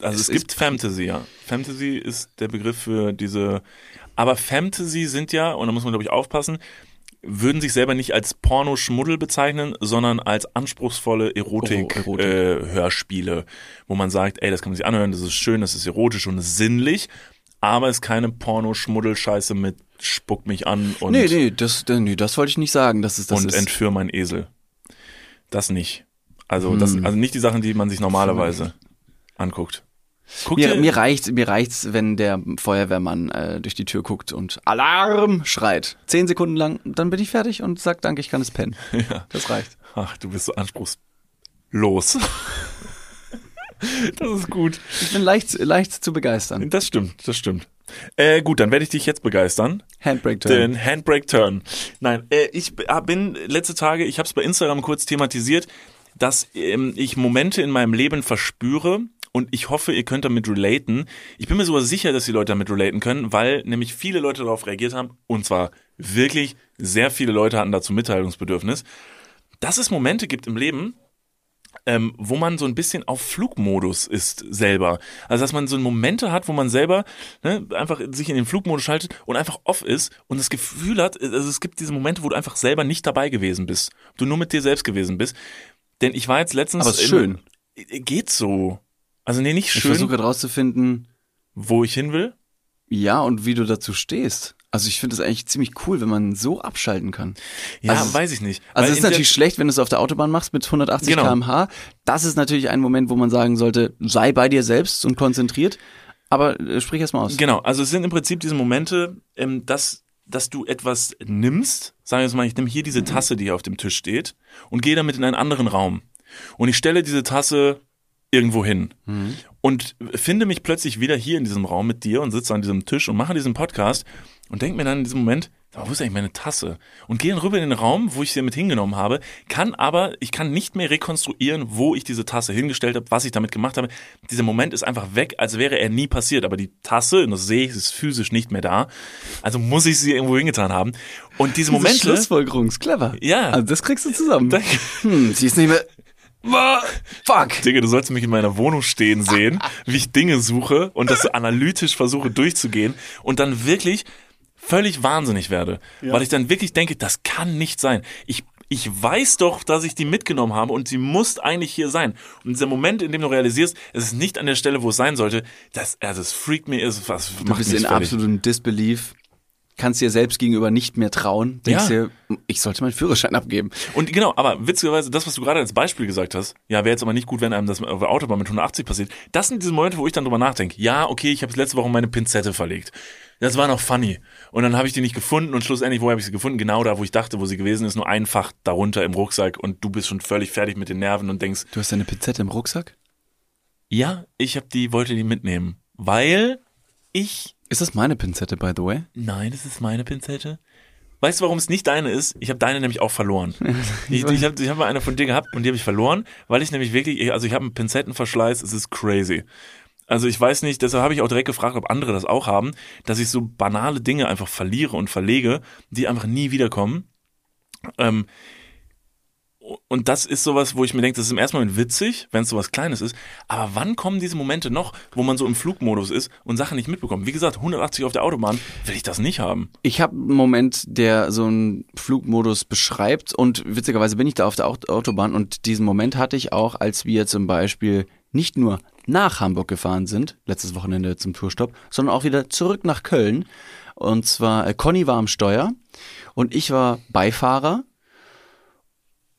Also Es es, gibt Fantasy, ja. Fantasy ist der Begriff für diese. Aber Fantasy sind ja, und da muss man glaube ich aufpassen, würden sich selber nicht als Pornoschmuddel bezeichnen, sondern als anspruchsvolle Erotik, Oh, Erotik. Äh, Hörspiele, wo man sagt, ey, das kann man sich anhören, das ist schön, das ist erotisch und sinnlich, aber es ist keine Pornoschmuddel-Scheiße mit Spuck mich an und, nee, nee, das, nee, das wollte ich nicht sagen. Das ist, das und ist, entführ mein Esel. Das nicht. Also, Hm. das, also nicht die Sachen, die man sich normalerweise anguckt. Guck Mir, dir, mir reicht mir reicht's, wenn der Feuerwehrmann äh, durch die Tür guckt und Alarm schreit. Zehn Sekunden lang, dann bin ich fertig und sag Danke, ich kann es pennen. Ja. Das reicht. Ach, du bist so anspruchslos. das ist gut. Ich bin leicht, leicht zu begeistern. Das stimmt, das stimmt. Äh, gut, dann werde ich dich jetzt begeistern. Handbrake Turn. Den Handbrake Turn. Nein, äh, ich ah, bin letzte Tage, ich habe es bei Instagram kurz thematisiert, dass ähm, ich Momente in meinem Leben verspüre und ich hoffe, ihr könnt damit relaten. Ich bin mir sogar sicher, dass die Leute damit relaten können, weil nämlich viele Leute darauf reagiert haben und zwar wirklich sehr viele Leute hatten dazu Mitteilungsbedürfnis, dass es Momente gibt im Leben, ähm, wo man so ein bisschen auf Flugmodus ist selber. Also dass man so Momente hat, wo man selber ne, einfach sich in den Flugmodus schaltet und einfach off ist und das Gefühl hat, also es gibt diese Momente, wo du einfach selber nicht dabei gewesen bist. Du nur mit dir selbst gewesen bist. Denn ich war jetzt letztens. Aber es ist in- schön. Geht so. Also nee, nicht Ich schön, versuche gerade rauszufinden, wo ich hin will. ja, und wie du dazu stehst. Also ich finde es eigentlich ziemlich cool, wenn man so abschalten kann. Ja, Also- weiß ich nicht. Also es ist natürlich schlecht, wenn du es auf der Autobahn machst mit 180 Genau. km/h. Das ist natürlich ein Moment, wo man sagen sollte, sei bei dir selbst und konzentriert. Aber äh, sprich erst mal aus. Genau, also es sind im Prinzip diese Momente, ähm, dass dass du etwas nimmst, sagen wir jetzt mal, ich nehme hier diese Tasse, die hier auf dem Tisch steht und gehe damit in einen anderen Raum. Und ich stelle diese Tasse irgendwo hin und finde mich plötzlich wieder hier in diesem Raum mit dir und sitze an diesem Tisch und mache diesen Podcast und denke mir dann in diesem Moment, wo ist eigentlich meine Tasse? Und gehe dann rüber in den Raum, wo ich sie mit hingenommen habe, kann aber, ich kann nicht mehr rekonstruieren, wo ich diese Tasse hingestellt habe, was ich damit gemacht habe. Dieser Moment ist einfach weg, als wäre er nie passiert. Aber die Tasse, und das sehe ich, ist physisch nicht mehr da. Also muss ich sie irgendwo hingetan haben. Und diese Diese Momente. Schlussfolgerung ist clever. Ja. Also das kriegst du zusammen. Danke. Hm, sie ist nicht mehr. Fuck. Digga, du sollst mich in meiner Wohnung stehen sehen, wie ich Dinge suche und das so analytisch versuche durchzugehen und dann wirklich völlig wahnsinnig werde. Weil ich dann wirklich denke, das kann nicht sein. Ich, ich weiß doch, dass ich die mitgenommen habe und sie muss eigentlich hier sein. Und dieser Moment, in dem du realisierst, es ist nicht an der Stelle, wo es sein sollte, das, also es freakt mir, ist was Du bist in absolutem Disbelief. Kannst dir selbst gegenüber nicht mehr trauen. Denkst Ja. dir, ich sollte meinen Führerschein abgeben. Und genau, aber witzigerweise, das, was du gerade als Beispiel gesagt hast, ja, wäre jetzt aber nicht gut, wenn einem das auf der Autobahn mit 180 passiert. Das sind diese Momente, wo ich dann drüber nachdenke. Ja, okay, ich habe letzte Woche meine Pinzette verlegt. Das war noch funny. Und dann habe ich die nicht gefunden und schlussendlich, wo habe ich sie gefunden? Genau da, wo ich dachte, wo sie gewesen ist, nur einfach darunter im Rucksack und du bist schon völlig fertig mit den Nerven und denkst, Du hast deine Pinzette im Rucksack? ja, ich habe die, wollte die mitnehmen. Weil ich Ist das meine Pinzette, by the way? Nein, das ist meine Pinzette. Weißt du, warum es nicht deine ist? Ich habe deine nämlich auch verloren. Ich, ich habe ich hab mal eine von dir gehabt und die habe ich verloren, weil ich nämlich wirklich, also ich habe einen Pinzettenverschleiß, es ist crazy. Also ich weiß nicht, deshalb habe ich auch direkt gefragt, ob andere das auch haben, dass ich so banale Dinge einfach verliere und verlege, die einfach nie wiederkommen. Ähm, und das ist sowas, wo ich mir denke, das ist im ersten Moment witzig, wenn es sowas Kleines ist. Aber wann kommen diese Momente noch, wo man so im Flugmodus ist und Sachen nicht mitbekommt? Wie gesagt, 180 auf der Autobahn will ich das nicht haben. Ich habe einen Moment, der so einen Flugmodus beschreibt und witzigerweise bin ich da auf der Aut- Autobahn und diesen Moment hatte ich auch, als wir zum Beispiel nicht nur nach Hamburg gefahren sind, letztes Wochenende zum Tourstopp, sondern auch wieder zurück nach Köln. Und zwar, äh, Conny war am Steuer und ich war Beifahrer.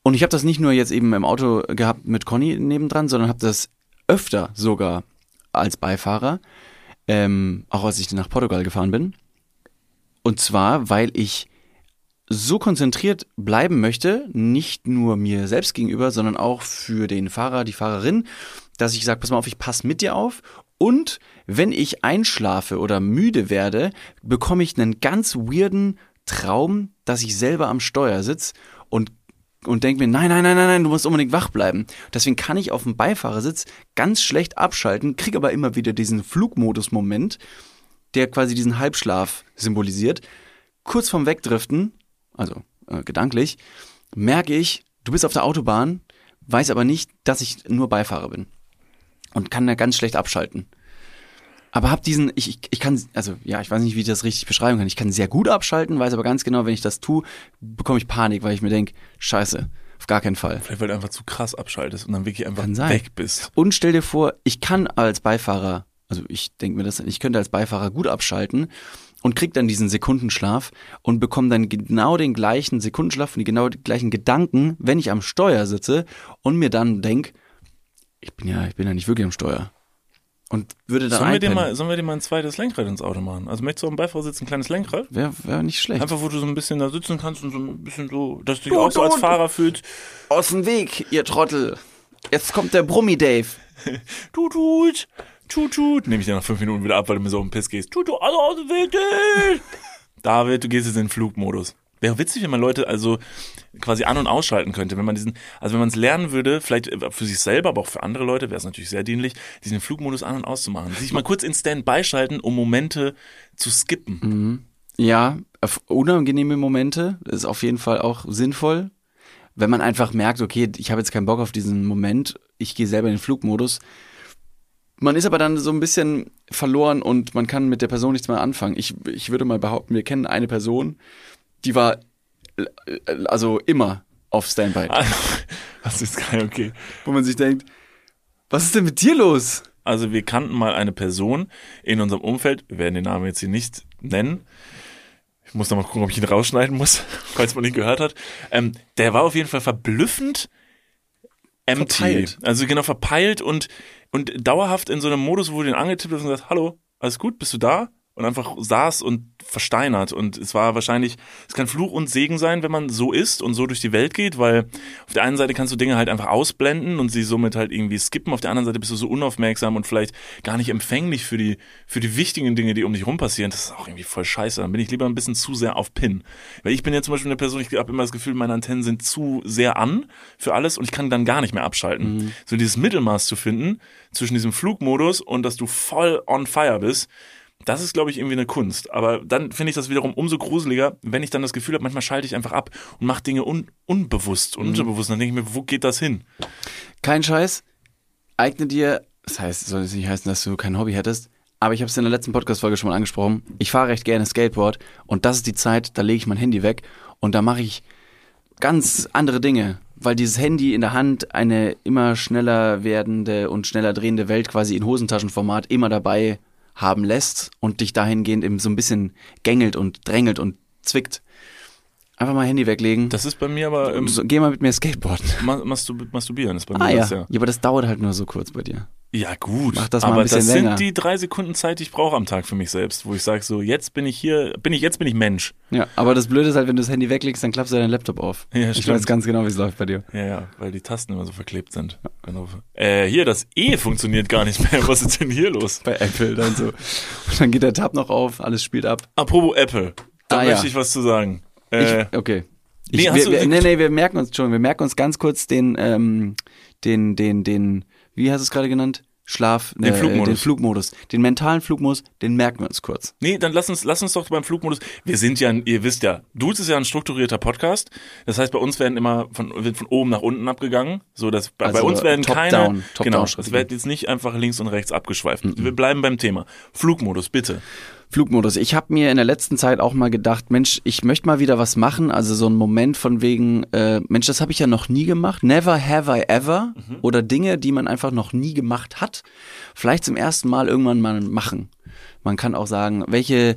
Und ich habe das nicht nur jetzt eben im Auto gehabt mit Conny nebendran, sondern habe das öfter sogar als Beifahrer, ähm, auch als ich nach Portugal gefahren bin. Und zwar, weil ich so konzentriert bleiben möchte, nicht nur mir selbst gegenüber, sondern auch für den Fahrer, die Fahrerin, dass ich sage, pass mal auf, ich passe mit dir auf. Und wenn ich einschlafe oder müde werde, bekomme ich einen ganz weirden Traum, dass ich selber am Steuer sitze und und denke mir, nein, nein, nein, nein, nein, du musst unbedingt wach bleiben. Deswegen kann ich auf dem Beifahrersitz ganz schlecht abschalten, kriege aber immer wieder diesen Flugmodus-Moment, der quasi diesen Halbschlaf symbolisiert. Kurz vorm Wegdriften, also äh, gedanklich, merke ich, du bist auf der Autobahn, weiß aber nicht, dass ich nur Beifahrer bin. Und kann da ganz schlecht abschalten. Aber hab diesen, ich, ich, ich kann, also ja, ich weiß nicht, wie ich das richtig beschreiben kann. Ich kann sehr gut abschalten, weiß aber ganz genau, wenn ich das tue, bekomme ich Panik, weil ich mir denke, scheiße, auf gar keinen Fall. Vielleicht weil du einfach zu krass abschaltest und dann wirklich einfach Kann sein. weg bist. Und stell dir vor, ich kann als Beifahrer, also ich denke mir das, ich könnte als Beifahrer gut abschalten und krieg dann diesen Sekundenschlaf und bekomme dann genau den gleichen Sekundenschlaf und die genau die gleichen Gedanken, wenn ich am Steuer sitze und mir dann denk, ich bin ja, ich bin ja nicht wirklich am Steuer. Und würde dann Sollen wir, dir mal, sollen wir dir mal ein zweites Lenkrad ins Auto machen? Also möchtest du am Beifahrersitz ein kleines Lenkrad? Wäre wär nicht schlecht. Einfach, wo du so ein bisschen da sitzen kannst und so ein bisschen so, dass du dich Du, auch so du, als du. Fahrer fühlst. Aus dem Weg, ihr Trottel. Jetzt kommt der Brummi Dave. Tut, tut, tut. Nehme ich dir nach fünf Minuten wieder ab, weil du mir so auf den Piss gehst. Tut, tut, also aus dem Weg. David, du gehst jetzt in den Flugmodus. Wäre witzig, wenn man Leute also quasi an- und ausschalten könnte. Wenn man diesen, also wenn man es lernen würde, vielleicht für sich selber, aber auch für andere Leute, wäre es natürlich sehr dienlich, diesen Flugmodus an- und auszumachen. Sich mal kurz in Standby schalten, um Momente zu skippen. Ja, auf unangenehme Momente ist auf jeden Fall auch sinnvoll. Wenn man einfach merkt, okay, ich habe jetzt keinen Bock auf diesen Moment, ich gehe selber in den Flugmodus. Man ist aber dann so ein bisschen verloren und man kann mit der Person nichts mehr anfangen. Ich, ich würde mal behaupten, wir kennen eine Person, die war also immer auf Standby, Das ist geil, okay. wo man sich denkt, was ist denn mit dir los? Also wir kannten mal eine Person in unserem Umfeld, wir werden den Namen jetzt hier nicht nennen. Ich muss noch mal gucken, ob ich ihn rausschneiden muss, falls man ihn gehört hat. Ähm, der war auf jeden Fall verblüffend empty. Verpeilt. Also genau verpeilt und, und dauerhaft in so einem Modus, wo du ihn angetippt hast und gesagt, hallo, alles gut, bist du da? Und einfach saß und versteinert. Und es war wahrscheinlich, es kann Fluch und Segen sein, wenn man so ist und so durch die Welt geht, weil auf der einen Seite kannst du Dinge halt einfach ausblenden und sie somit halt irgendwie skippen, auf der anderen Seite bist du so unaufmerksam und vielleicht gar nicht empfänglich für die, für die wichtigen Dinge, die um dich rum passieren. Das ist auch irgendwie voll scheiße. Dann bin ich lieber ein bisschen zu sehr auf Pin. Weil ich bin ja zum Beispiel eine Person, ich habe immer das Gefühl, meine Antennen sind zu sehr an für alles und ich kann dann gar nicht mehr abschalten. Mhm. So dieses Mittelmaß zu finden zwischen diesem Flugmodus und dass du voll on fire bist, das ist, glaube ich, irgendwie eine Kunst. Aber dann finde ich das wiederum umso gruseliger, wenn ich dann das Gefühl habe, manchmal schalte ich einfach ab und mache Dinge un unbewusst und mhm. unterbewusst. Dann denke ich mir, wo geht das hin? Kein Scheiß. Eigne dir, das heißt, soll es nicht heißen, dass du kein Hobby hättest, aber ich habe es in der letzten Podcast-Folge schon mal angesprochen. Ich fahre recht gerne Skateboard und das ist die Zeit, da lege ich mein Handy weg und da mache ich ganz andere Dinge, weil dieses Handy in der Hand eine immer schneller werdende und schneller drehende Welt quasi in Hosentaschenformat immer dabei haben lässt und dich dahingehend eben so ein bisschen gängelt und drängelt und zwickt. Einfach mal Handy weglegen. Das ist bei mir aber. Ähm, so, geh mal mit mir Skateboarden. masturbieren ist bei mir ah, das, ja. ja. aber das dauert halt nur so kurz bei dir. Ja, gut. Mach das mal aber ein bisschen das länger. sind die drei Sekunden Zeit, die ich brauche am Tag für mich selbst, wo ich sage, so, jetzt bin ich hier, bin ich, jetzt bin ich Mensch. Ja, aber das Blöde ist halt, wenn du das Handy weglegst, dann klappst du deinen Laptop auf. Ja, ich weiß ganz genau, wie es läuft bei dir. Ja, ja, weil die Tasten immer so verklebt sind. Genau. Äh, hier, das E funktioniert gar nicht mehr. Was ist denn hier los? Bei Apple dann so. Und dann geht der Tab noch auf, alles spielt ab. Apropos Apple, da ah, möchte ja. ich was zu sagen. Äh, ich, okay. Ich, nee, wir, wir, nee, nee, wir merken uns schon, wir merken uns ganz kurz den, ähm, den, den, den, wie hast du es gerade genannt? Schlaf, den, äh, Flugmodus. den Flugmodus. Den mentalen Flugmodus, den merken wir uns kurz. Nee, dann lass uns, lass uns doch beim Flugmodus. Wir sind ja, ihr wisst ja, Dudes ist ja ein strukturierter Podcast. Das heißt, bei uns werden immer von, wird von oben nach unten abgegangen. So, dass also bei uns werden top keine, down, top genau, down es wird jetzt nicht einfach links und rechts abgeschweift. Mhm. Wir bleiben beim Thema. Flugmodus, bitte. Flugmodus. Ich habe mir in der letzten Zeit auch mal gedacht, Mensch, ich möchte mal wieder was machen. Also so ein Moment von wegen, äh, Mensch, das habe ich ja noch nie gemacht. Never have I ever. Mhm. Oder Dinge, die man einfach noch nie gemacht hat. Vielleicht zum ersten Mal irgendwann mal machen. Man kann auch sagen, welche,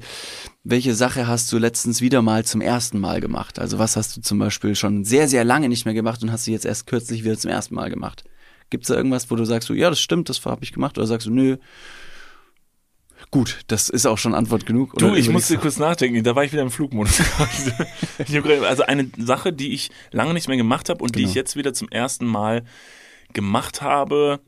welche Sache hast du letztens wieder mal zum ersten Mal gemacht? Also was hast du zum Beispiel schon sehr, sehr lange nicht mehr gemacht und hast du jetzt erst kürzlich wieder zum ersten Mal gemacht? Gibt es da irgendwas, wo du sagst, so, ja, das stimmt, das habe ich gemacht? Oder sagst du, nö, Gut, das ist auch schon Antwort genug. du, ich musste kurz nachdenken, da war ich wieder im Flugmodus. also eine Sache, die ich lange nicht mehr gemacht habe und genau. die ich jetzt wieder zum ersten Mal gemacht habe.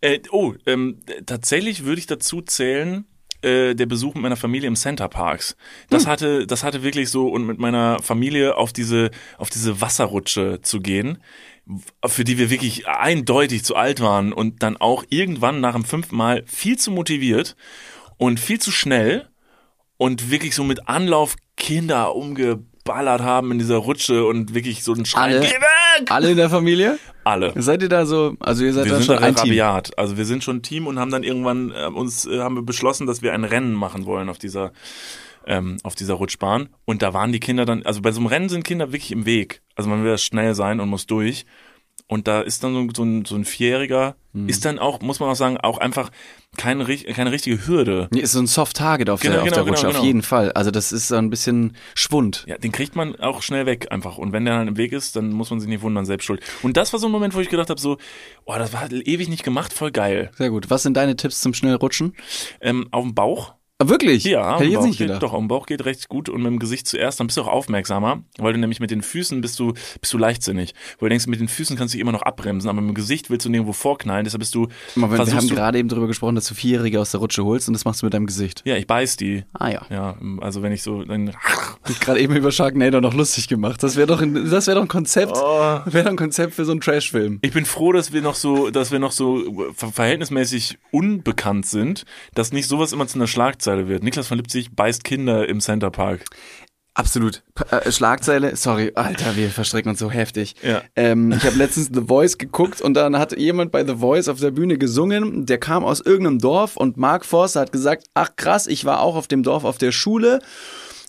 Äh, oh, ähm, tatsächlich würde ich dazu zählen, äh, der Besuch mit meiner Familie im Center Parks. Das hm. hatte, das hatte wirklich so und mit meiner Familie auf diese, auf diese Wasserrutsche zu gehen für die wir wirklich eindeutig zu alt waren und dann auch irgendwann nach dem fünften Mal viel zu motiviert und viel zu schnell und wirklich so mit Anlauf Kinder umgeballert haben in dieser Rutsche und wirklich so ein Schreien. Alle, alle in der Familie? Alle. Seid ihr da so, also ihr seid wir da sind schon ein rabiat. Team? Also wir sind schon ein Team und haben dann irgendwann äh, uns äh, haben wir beschlossen, dass wir ein Rennen machen wollen auf dieser ähm, auf dieser Rutschbahn und da waren die Kinder dann, also bei so einem Rennen sind Kinder wirklich im Weg. Also man will schnell sein und muss durch und da ist dann so, so ein, so ein Vierjähriger, mhm. ist dann auch, muss man auch sagen, auch einfach keine, keine richtige Hürde. Nee, ist so ein Soft Target auf genau, der, genau, auf der Rutsche, genau, auf jeden Fall. Also das ist so ein bisschen Schwund. Ja, den kriegt man auch schnell weg einfach. Und wenn der dann im Weg ist, dann muss man sich nicht wundern, selbst schuld. Und das war so ein Moment, wo ich gedacht habe, so, oh, das war ewig nicht gemacht, voll geil. Sehr gut. Was sind deine Tipps zum Schnellrutschen? Ähm, auf dem Bauch Ah, wirklich? Ja, Hätte ich jetzt nicht geht, gedacht. doch, am Bauch geht recht gut und mit dem Gesicht zuerst, dann bist du auch aufmerksamer, weil du nämlich mit den Füßen bist du, bist du leichtsinnig. Weil du denkst, mit den Füßen kannst du dich immer noch abbremsen, aber mit dem Gesicht willst du nirgendwo vorknallen, deshalb bist du. Mal, wir haben gerade eben darüber gesprochen, dass du Vierjährige aus der Rutsche holst und das machst du mit deinem Gesicht. Ja, ich beiß die. Ah ja. Ja, also wenn ich so, dann. Ich gerade eben über Sharknado noch lustig gemacht. Das wäre doch, ein, das wäre doch ein Konzept. Oh. Wäre doch ein Konzept für so einen Trashfilm. Ich bin froh, dass wir noch so, dass wir noch so verhältnismäßig unbekannt sind, dass nicht sowas immer zu einer Schlagzeile wird. Niklas von Lipzig beißt Kinder im Center Park. Absolut. Äh, Schlagzeile, sorry, Alter, wir verstricken uns so heftig. Ja. Ähm, ich habe letztens The Voice geguckt und dann hat jemand bei The Voice auf der Bühne gesungen, der kam aus irgendeinem Dorf und Mark Forster hat gesagt, ach krass, ich war auch auf dem Dorf auf der Schule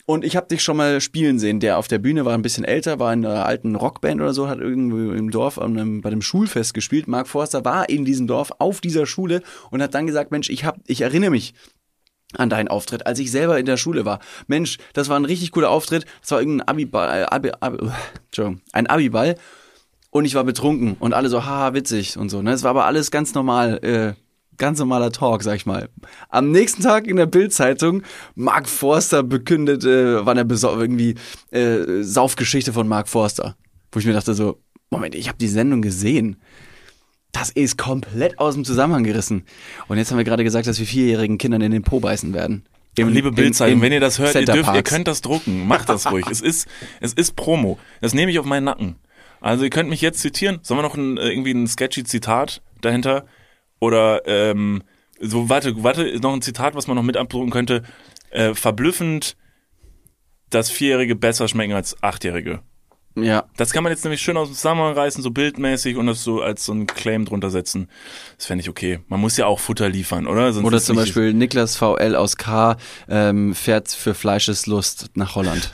und ich habe dich schon mal spielen sehen. Der auf der Bühne war ein bisschen älter, war in einer alten Rockband oder so, hat irgendwo im Dorf einem, bei dem Schulfest gespielt. Mark Forster war in diesem Dorf auf dieser Schule und hat dann gesagt, Mensch, ich hab, ich erinnere mich an deinen Auftritt, als ich selber in der Schule war. Mensch, das war ein richtig cooler Auftritt. Das war irgendein Abiball, Abi, Abi, Entschuldigung, ein Abiball. Und ich war betrunken und alle so, haha, witzig und so. Ne? Es war aber alles ganz normal. Äh, ganz normaler Talk, sag ich mal. Am nächsten Tag in der Bildzeitung, Mark Forster bekündete, war eine irgendwie äh, Saufgeschichte von Mark Forster. Wo ich mir dachte so, Moment, ich habe die Sendung gesehen. Das ist komplett aus dem Zusammenhang gerissen. Und jetzt haben wir gerade gesagt, dass wir vierjährigen Kindern in den Po beißen werden. Im- Liebe Bildzeitung, wenn ihr das hört, ihr, dürft, ihr könnt das drucken. Macht das ruhig. es ist, es ist Promo. Das nehme ich auf meinen Nacken. Also ihr könnt mich jetzt zitieren. Sollen wir noch ein, äh, irgendwie ein sketchy Zitat dahinter? Oder ähm, so, warte, warte, noch ein Zitat, was man noch mit abdrucken könnte. Äh, verblüffend, dass Vierjährige besser schmecken als Achtjährige. Ja, Das kann man jetzt nämlich schön aus dem Zusammenhang reißen, so bildmäßig und das so als so ein Claim drunter setzen. Das fände ich okay. Man muss ja auch Futter liefern, oder? Sonst Oder ist zum Beispiel Niklas VL aus K ähm, fährt für Fleischeslust nach Holland.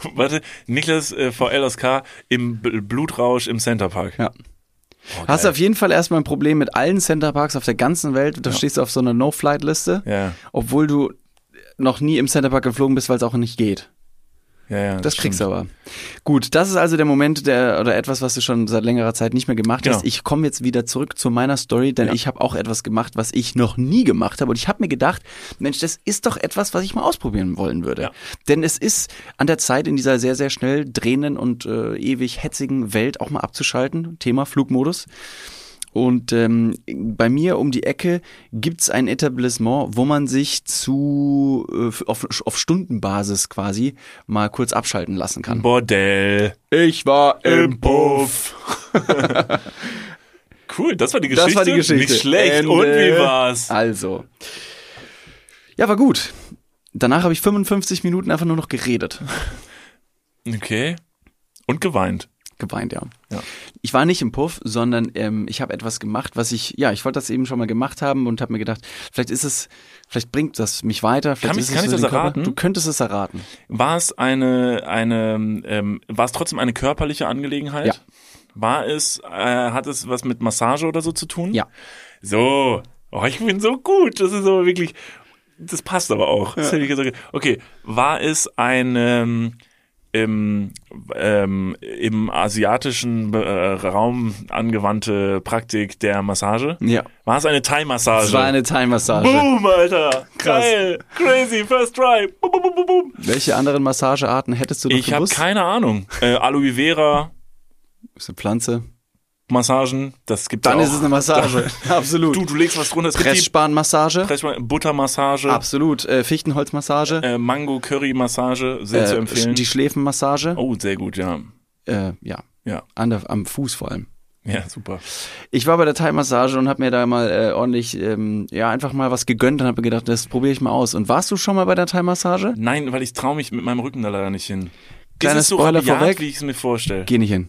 Warte, Niklas äh, VL aus K im B Blutrausch im Centerpark. Ja. Hast du auf jeden Fall erstmal ein Problem mit allen Centerparks auf der ganzen Welt. Da stehst du auf so einer No-Flight-Liste, Ja, obwohl du noch nie im Centerpark geflogen bist, weil es auch nicht geht. Ja, ja. Das kriegst du aber. Gut, das ist also der Moment, der oder etwas, was du schon seit längerer Zeit nicht mehr gemacht Genau. hast. Ich komme jetzt wieder zurück zu meiner Story, denn Ja. ich habe auch etwas gemacht, was ich noch nie gemacht habe. Und ich habe mir gedacht, Mensch, das ist doch etwas, was ich mal ausprobieren wollen würde. Ja. Denn es ist an der Zeit, in dieser sehr, sehr schnell drehenden und äh, ewig hetzigen Welt auch mal abzuschalten. Thema Flugmodus. Und ähm, bei mir um die Ecke gibt's ein Etablissement, wo man sich zu äh, auf, auf Stundenbasis quasi mal kurz abschalten lassen kann. Bordell. Ich war Im Puff. cool, das war die Geschichte. Das war die Geschichte. Nicht schlecht. Ende. Und wie war's? Also. Ja, war gut. Danach habe ich 55 Minuten einfach nur noch geredet. Okay. Und geweint. Geweint, ja. Ja. Ich war nicht im Puff, sondern ähm, ich habe etwas gemacht, was ich, ja, ich wollte das eben schon mal gemacht haben und habe mir gedacht, vielleicht ist es, vielleicht bringt das mich weiter. Vielleicht Kann ist ich- es kann ich das den Körper- erraten? Du könntest es erraten. War es eine, eine, ähm, war es trotzdem eine körperliche Angelegenheit? Ja. War es, äh, hat es was mit Massage oder so zu tun? Ja. So. Oh, ich bin so gut. Das ist aber wirklich, das passt aber auch. Das hätte ich gesagt. Okay. War es eine, im, ähm, im asiatischen äh, Raum angewandte Praktik der Massage? Ja. War es eine Thai-Massage? Es war eine Thai-Massage. Boom, Alter. Krass. Geil. Crazy. First try. Boom, boom, boom, boom. Welche anderen Massagearten hättest du noch Ich habe keine Ahnung. Äh, Aloe Vera, ist eine Pflanze. Massagen, das gibt's Dann auch. ist es eine Massage. Absolut. Du, du legst was drunter. Gibt Pressspanmassage. Buttermassage, Absolut. Äh, Fichtenholzmassage. äh, Mango-Curry-Massage, sehr zu Äh, empfehlen. die Schläfenmassage. oh, sehr gut, ja. Äh, ja. Ja, An der, am Fuß vor allem. ja, super. Ich war bei der Thai-Massage und habe mir da mal äh, ordentlich, ähm, ja, einfach mal was gegönnt und habe mir gedacht, das probiere ich mal aus. Und warst du schon mal bei der Thai-Massage? Nein, weil ich traue mich mit meinem Rücken da leider nicht hin. Kleiner ist es so Spoiler rabiat, vorweg. wie ich es mir vorstelle? Geh nicht hin.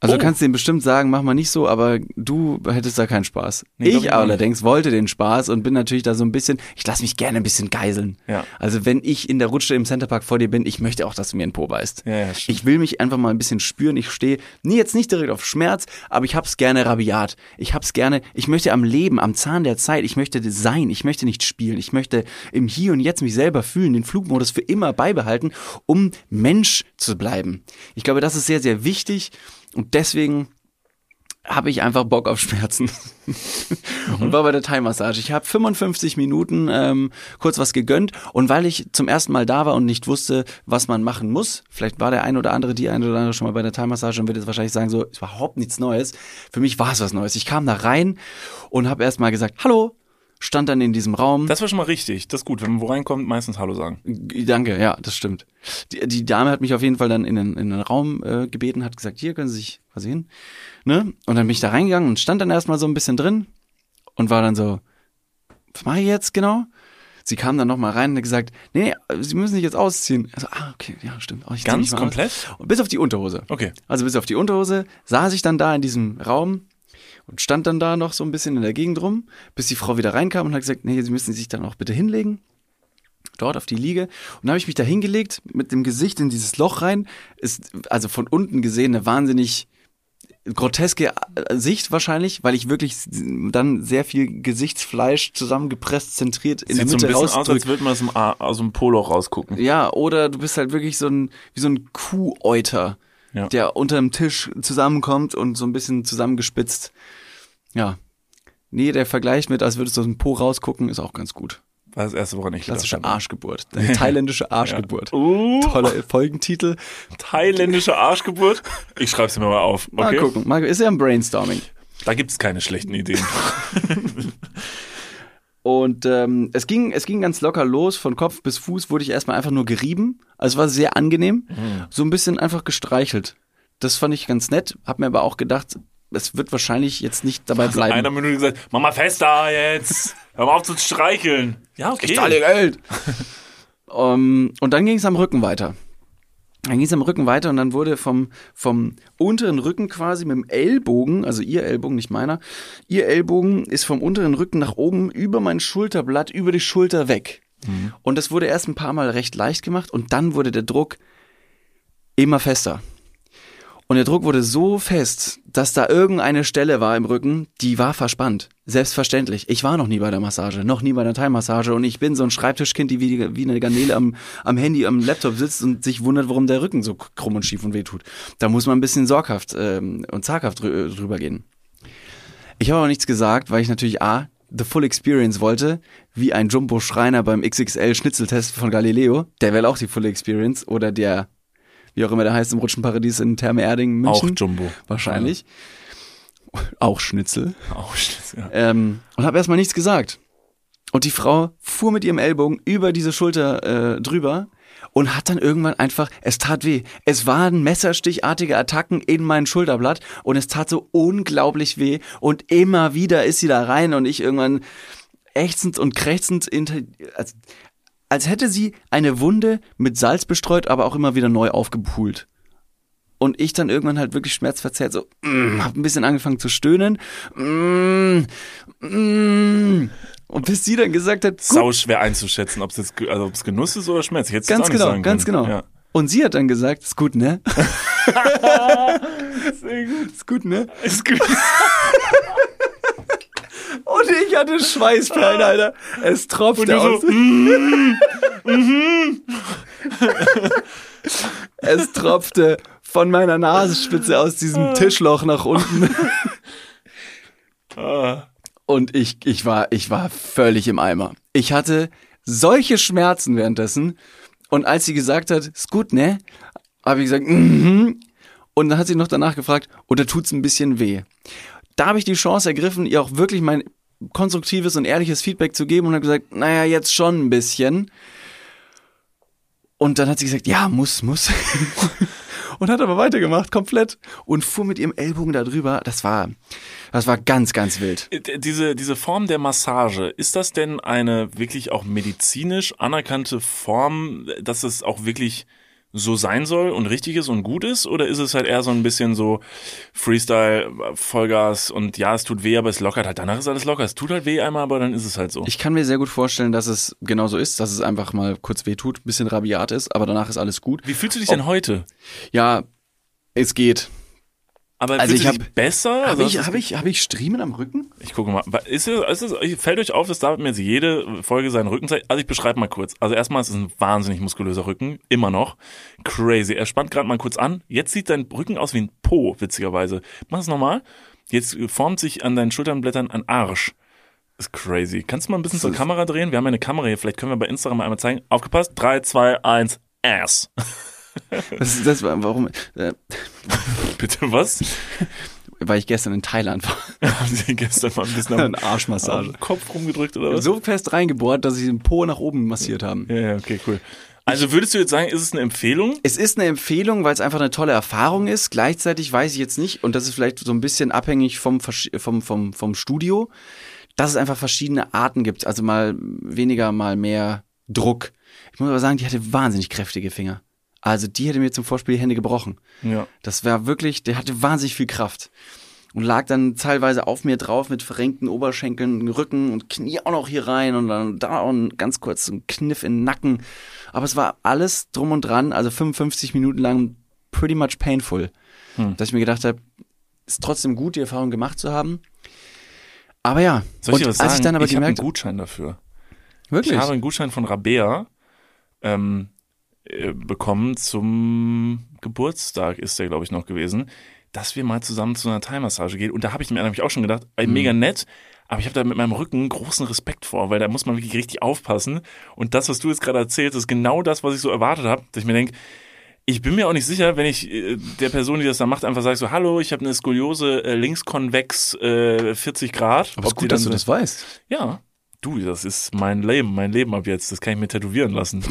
Also Oh. du kannst dem bestimmt sagen, mach mal nicht so, aber du hättest da keinen Spaß. Nee, ich allerdings wollte den Spaß und bin natürlich da so ein bisschen, ich lasse mich gerne ein bisschen geiseln. Ja. Also wenn ich in der Rutsche im Centerpark vor dir bin, ich möchte auch, dass du mir in den Po beißt. Ja, ja. Ich will mich einfach mal ein bisschen spüren. Ich stehe nie jetzt nicht direkt auf Schmerz, aber ich hab's gerne rabiat. Ich hab's gerne, ich möchte am Leben, am Zahn der Zeit, ich möchte sein, ich möchte nicht spielen. Ich möchte im Hier und Jetzt mich selber fühlen, den Flugmodus für immer beibehalten, um Mensch zu bleiben. Ich glaube, das ist sehr, sehr wichtig und deswegen habe ich einfach Bock auf Schmerzen und war bei der Thai-Massage. Ich habe 55 Minuten ähm, kurz was gegönnt und weil ich zum ersten Mal da war und nicht wusste, was man machen muss, vielleicht war der ein oder andere, die ein oder andere schon mal bei der Thai-Massage und wird jetzt wahrscheinlich sagen, so, ist überhaupt nichts Neues. Für mich war es was Neues. Ich kam da rein und habe erst mal gesagt, hallo, stand dann in diesem Raum. Das war schon mal richtig. Das ist gut. Wenn man wo reinkommt, meistens Hallo sagen. Danke, ja, das stimmt. Die, die Dame hat mich auf jeden Fall dann in den, in den Raum äh, gebeten, hat gesagt, hier können Sie sich quasi hin. Ne? Und dann bin ich da reingegangen und stand dann erstmal so ein bisschen drin und war dann so, was mache ich jetzt genau? Sie kam dann nochmal rein und hat gesagt, nee, Sie müssen sich jetzt ausziehen. Also, ah, okay, ja, stimmt. Oh, Ganz komplett? Aus. Und bis auf die Unterhose. Okay. Also bis auf die Unterhose saß ich dann da in diesem Raum und stand dann da noch so ein bisschen in der Gegend rum, bis die Frau wieder reinkam und hat gesagt, nee, Sie müssen sich dann auch bitte hinlegen. Dort auf die Liege. Und dann habe ich mich da hingelegt, mit dem Gesicht in dieses Loch rein. Ist also von unten gesehen eine wahnsinnig groteske äh, Sicht wahrscheinlich, weil ich wirklich dann sehr viel Gesichtsfleisch zusammengepresst, zentriert in Sieht so der ein Mitte bisschen aus, als würde man aus dem, A- aus dem Poloch rausgucken. Ja, oder du bist halt wirklich so ein, wie so ein Kuhäuter, Ja. der unter dem Tisch zusammenkommt und so ein bisschen zusammengespitzt. Ja. Nee, der Vergleich mit, als würdest du aus dem Po rausgucken, ist auch ganz gut. War das erste, woran ich Klassische. Arschgeburt. Thailändische Arschgeburt. Uh, Toller Folgentitel. thailändische Arschgeburt. Ich schreib's mir mal auf. Mal Okay. gucken. Mal, ist ja ein Brainstorming. Da gibt's keine schlechten Ideen. Und ähm, es ging, es ging ganz locker los. Von Kopf bis Fuß wurde ich erstmal einfach nur gerieben. Also es war sehr angenehm. So ein bisschen einfach gestreichelt. Das fand ich ganz nett. Hab mir aber auch gedacht, es wird wahrscheinlich jetzt nicht dabei bleiben. Einer Minute gesagt, mach mal fester jetzt. Hör mal auf zu streicheln. Ja, okay. Ich zahle dir Geld. um, und dann ging es am Rücken weiter. Dann ging es am Rücken weiter und dann wurde vom, vom unteren Rücken quasi mit dem Ellbogen, also ihr Ellbogen, nicht meiner, ihr Ellbogen ist vom unteren Rücken nach oben über mein Schulterblatt, über die Schulter weg. Und das wurde erst ein paar Mal recht leicht gemacht und dann wurde der Druck immer fester. Und der Druck wurde so fest, dass da irgendeine Stelle war im Rücken, die war verspannt. Selbstverständlich. Ich war noch nie bei der Massage, noch nie bei der Thai-Massage und ich bin so ein Schreibtischkind, die wie, wie eine Garnele am, am Handy, am Laptop sitzt und sich wundert, warum der Rücken so krumm und schief und weh tut. Da muss man ein bisschen sorghaft ähm, und zaghaft drü drüber gehen. Ich habe aber nichts gesagt, weil ich natürlich A, the full experience wollte, wie ein Jumbo-Schreiner beim XXL-Schnitzeltest von Galileo. Der will auch die full experience. Oder der, wie auch immer der heißt, im Rutschenparadies in Therme Erding, Auch München. Jumbo. Wahrscheinlich. Auch Schnitzel. Auch ja. Ähm, und habe erstmal nichts gesagt. Und die Frau fuhr mit ihrem Ellbogen über diese Schulter äh, drüber und hat dann irgendwann einfach, es tat weh. Es waren messerstichartige Attacken in mein Schulterblatt und es tat so unglaublich weh. Und immer wieder ist sie da rein und ich irgendwann ächzend und krächzend, hinter, als, hätte sie eine Wunde mit Salz bestreut, aber auch immer wieder neu aufgepult. Und ich dann irgendwann halt wirklich schmerzverzerrt so, mm, hab ein bisschen angefangen zu stöhnen. Mm, mm. Und bis sie dann gesagt hat, Sau schwer einzuschätzen, ob es jetzt also ob's Genuss ist oder Schmerz. Ich hätte ganz auch nicht genau, ganz genau. Ja. Und sie hat dann gesagt, ist gut, ne? Sehr gut. Ist gut, ne? Ist gut. Und ich hatte Schweißperlen, Alter. Es tropfte aus. so, es tropfte von meiner Nasenspitze aus diesem Tischloch nach unten. ah, Und ich, ich war, ich war völlig im Eimer. Ich hatte solche Schmerzen währenddessen. Und als sie gesagt hat, ist gut, ne? Habe ich gesagt, mhm. Und dann hat sie noch danach gefragt, oder tut's ein bisschen weh? Da habe ich die Chance ergriffen, ihr auch wirklich mein konstruktives und ehrliches Feedback zu geben und habe gesagt, naja, jetzt schon ein bisschen. Und dann hat sie gesagt, ja, muss, muss. und hat aber weitergemacht, komplett. Und fuhr mit ihrem Ellbogen da drüber. Das war, das war ganz, ganz wild. d- diese, diese Form der Massage, ist das denn eine wirklich auch medizinisch anerkannte Form, dass es auch wirklich so sein soll und richtig ist und gut ist? Oder ist es halt eher so ein bisschen so Freestyle, Vollgas und ja, es tut weh, aber es lockert halt. Danach ist alles locker. Es tut halt weh einmal, aber dann ist es halt so. Ich kann mir sehr gut vorstellen, dass es genauso ist, dass es einfach mal kurz weh tut, bisschen rabiat ist, aber danach ist alles gut. Wie fühlst du dich denn heute? Ja, es geht. Aber Also ich du dich hab- besser? Habe ich, hab ich, hab ich Striemen am Rücken? Ich gucke mal. Ist es, ist es, fällt euch auf, dass David mir jetzt jede Folge seinen Rücken zeigt? Also ich beschreibe mal kurz. Also erstmal ist es ein wahnsinnig muskulöser Rücken. Immer noch. Crazy. Er spannt gerade mal kurz an. Jetzt sieht dein Rücken aus wie ein Po, witzigerweise. Mach es nochmal. Jetzt formt sich an deinen Schulternblättern ein Arsch. Ist crazy. Kannst du mal ein bisschen zur Kamera drehen? Wir haben ja eine Kamera hier. Vielleicht können wir bei Instagram mal einmal zeigen. Aufgepasst. Drei, zwei, eins. Ass. Das, ist- das war, warum, äh, Bitte was? weil ich gestern in Thailand war. Haben Sie gestern mal ein bisschen am, Arschmassage. am Kopf rumgedrückt oder was? So fest reingebohrt, dass sie den Po nach oben massiert haben. Ja, ja, okay, cool. Also würdest du jetzt sagen, ist es eine Empfehlung? Es ist eine Empfehlung, weil es einfach eine tolle Erfahrung ist. Gleichzeitig weiß ich jetzt nicht, und das ist vielleicht so ein bisschen abhängig vom, vom, vom, vom Studio, dass es einfach verschiedene Arten gibt. Also mal weniger, mal mehr Druck. Ich muss aber sagen, die hatte wahnsinnig kräftige Finger. Also die hätte mir zum Vorspiel die Hände gebrochen. Ja. Das war wirklich, der hatte wahnsinnig viel Kraft. Und lag dann teilweise auf mir drauf mit verrenkten Oberschenkeln, Rücken und Knie auch noch hier rein und dann da auch ein ganz kurz ein Kniff in den Nacken. Aber es war alles drum und dran, also 55 Minuten lang pretty much painful. Hm. Dass ich mir gedacht habe, ist trotzdem gut, die Erfahrung gemacht zu haben. Aber ja, Soll ich und dir was als sagen? ich dann aber ich habe einen gemerkt, Gutschein dafür. wirklich, Ich habe einen Gutschein von Rabea ähm, äh, bekommen zum Geburtstag, ist der, glaube ich, noch gewesen. dass wir mal zusammen zu einer Thai-Massage gehen. Und da habe ich mir nämlich auch schon gedacht, ey, mega nett, aber ich habe da mit meinem Rücken großen Respekt vor, weil da muss man wirklich richtig aufpassen. Und das, was du jetzt gerade erzählst, ist genau das, was ich so erwartet habe, dass ich mir denke, ich bin mir auch nicht sicher, wenn ich äh, der Person, die das da macht, einfach sage so, hallo, ich habe eine Skoliose äh, linkskonvex äh, 40 Grad. Aber es ist gut, dass du das weißt. Ja. Du, das ist mein Leben, mein Leben ab jetzt. Das kann ich mir tätowieren lassen.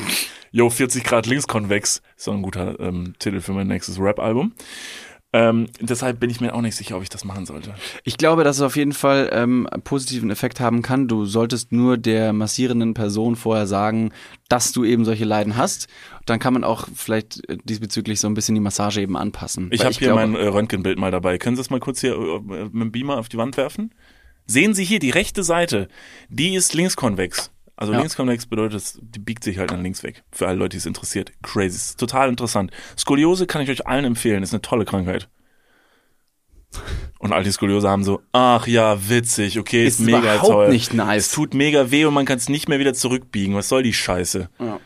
Yo, 40 Grad linkskonvex. Ist auch ein guter ähm, Titel für mein nächstes Rap-Album. Ähm, deshalb bin ich mir auch nicht sicher, ob ich das machen sollte. Ich glaube, dass es auf jeden Fall ähm, einen positiven Effekt haben kann. Du solltest nur der massierenden Person vorher sagen, dass du eben solche Leiden hast. Dann kann man auch vielleicht äh, diesbezüglich so ein bisschen die Massage eben anpassen. Ich habe hier glaube- mein äh, Röntgenbild mal dabei. Können Sie es mal kurz hier äh, mit dem Beamer auf die Wand werfen? Sehen Sie hier die rechte Seite, die ist linkskonvex. Also Ja. linkskonvex bedeutet, die biegt sich halt nach links weg. Für alle Leute, die es interessiert. Crazy. Ist total interessant. Skoliose kann ich euch allen empfehlen. Ist eine tolle Krankheit. Und all die Skoliose haben so, ach ja, witzig, okay, ist, Ist mega überhaupt toll. nicht nice. Es tut mega weh und man kann es nicht mehr wieder zurückbiegen. Was soll die Scheiße? Ja.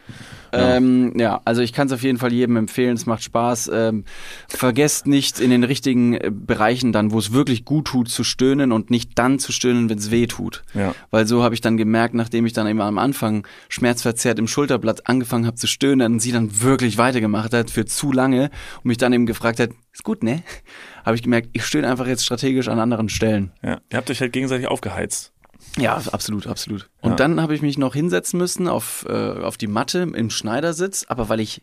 Ähm, ja, also ich kann es auf jeden Fall jedem empfehlen, es macht Spaß. Ähm, vergesst nicht in den richtigen äh, Bereichen dann, wo es wirklich gut tut, zu stöhnen und nicht dann zu stöhnen, wenn es weh tut. Ja. Weil so habe ich dann gemerkt, nachdem ich dann eben am Anfang schmerzverzerrt im Schulterblatt angefangen habe zu stöhnen und sie dann wirklich weitergemacht hat für zu lange und mich dann eben gefragt hat, ist gut, ne? Habe ich gemerkt, ich stöhne einfach jetzt strategisch an anderen Stellen. Ja. Ihr habt euch halt gegenseitig aufgeheizt. Ja, absolut, absolut. Und Ja. dann habe ich mich noch hinsetzen müssen auf, äh, auf die Matte im Schneidersitz, aber weil ich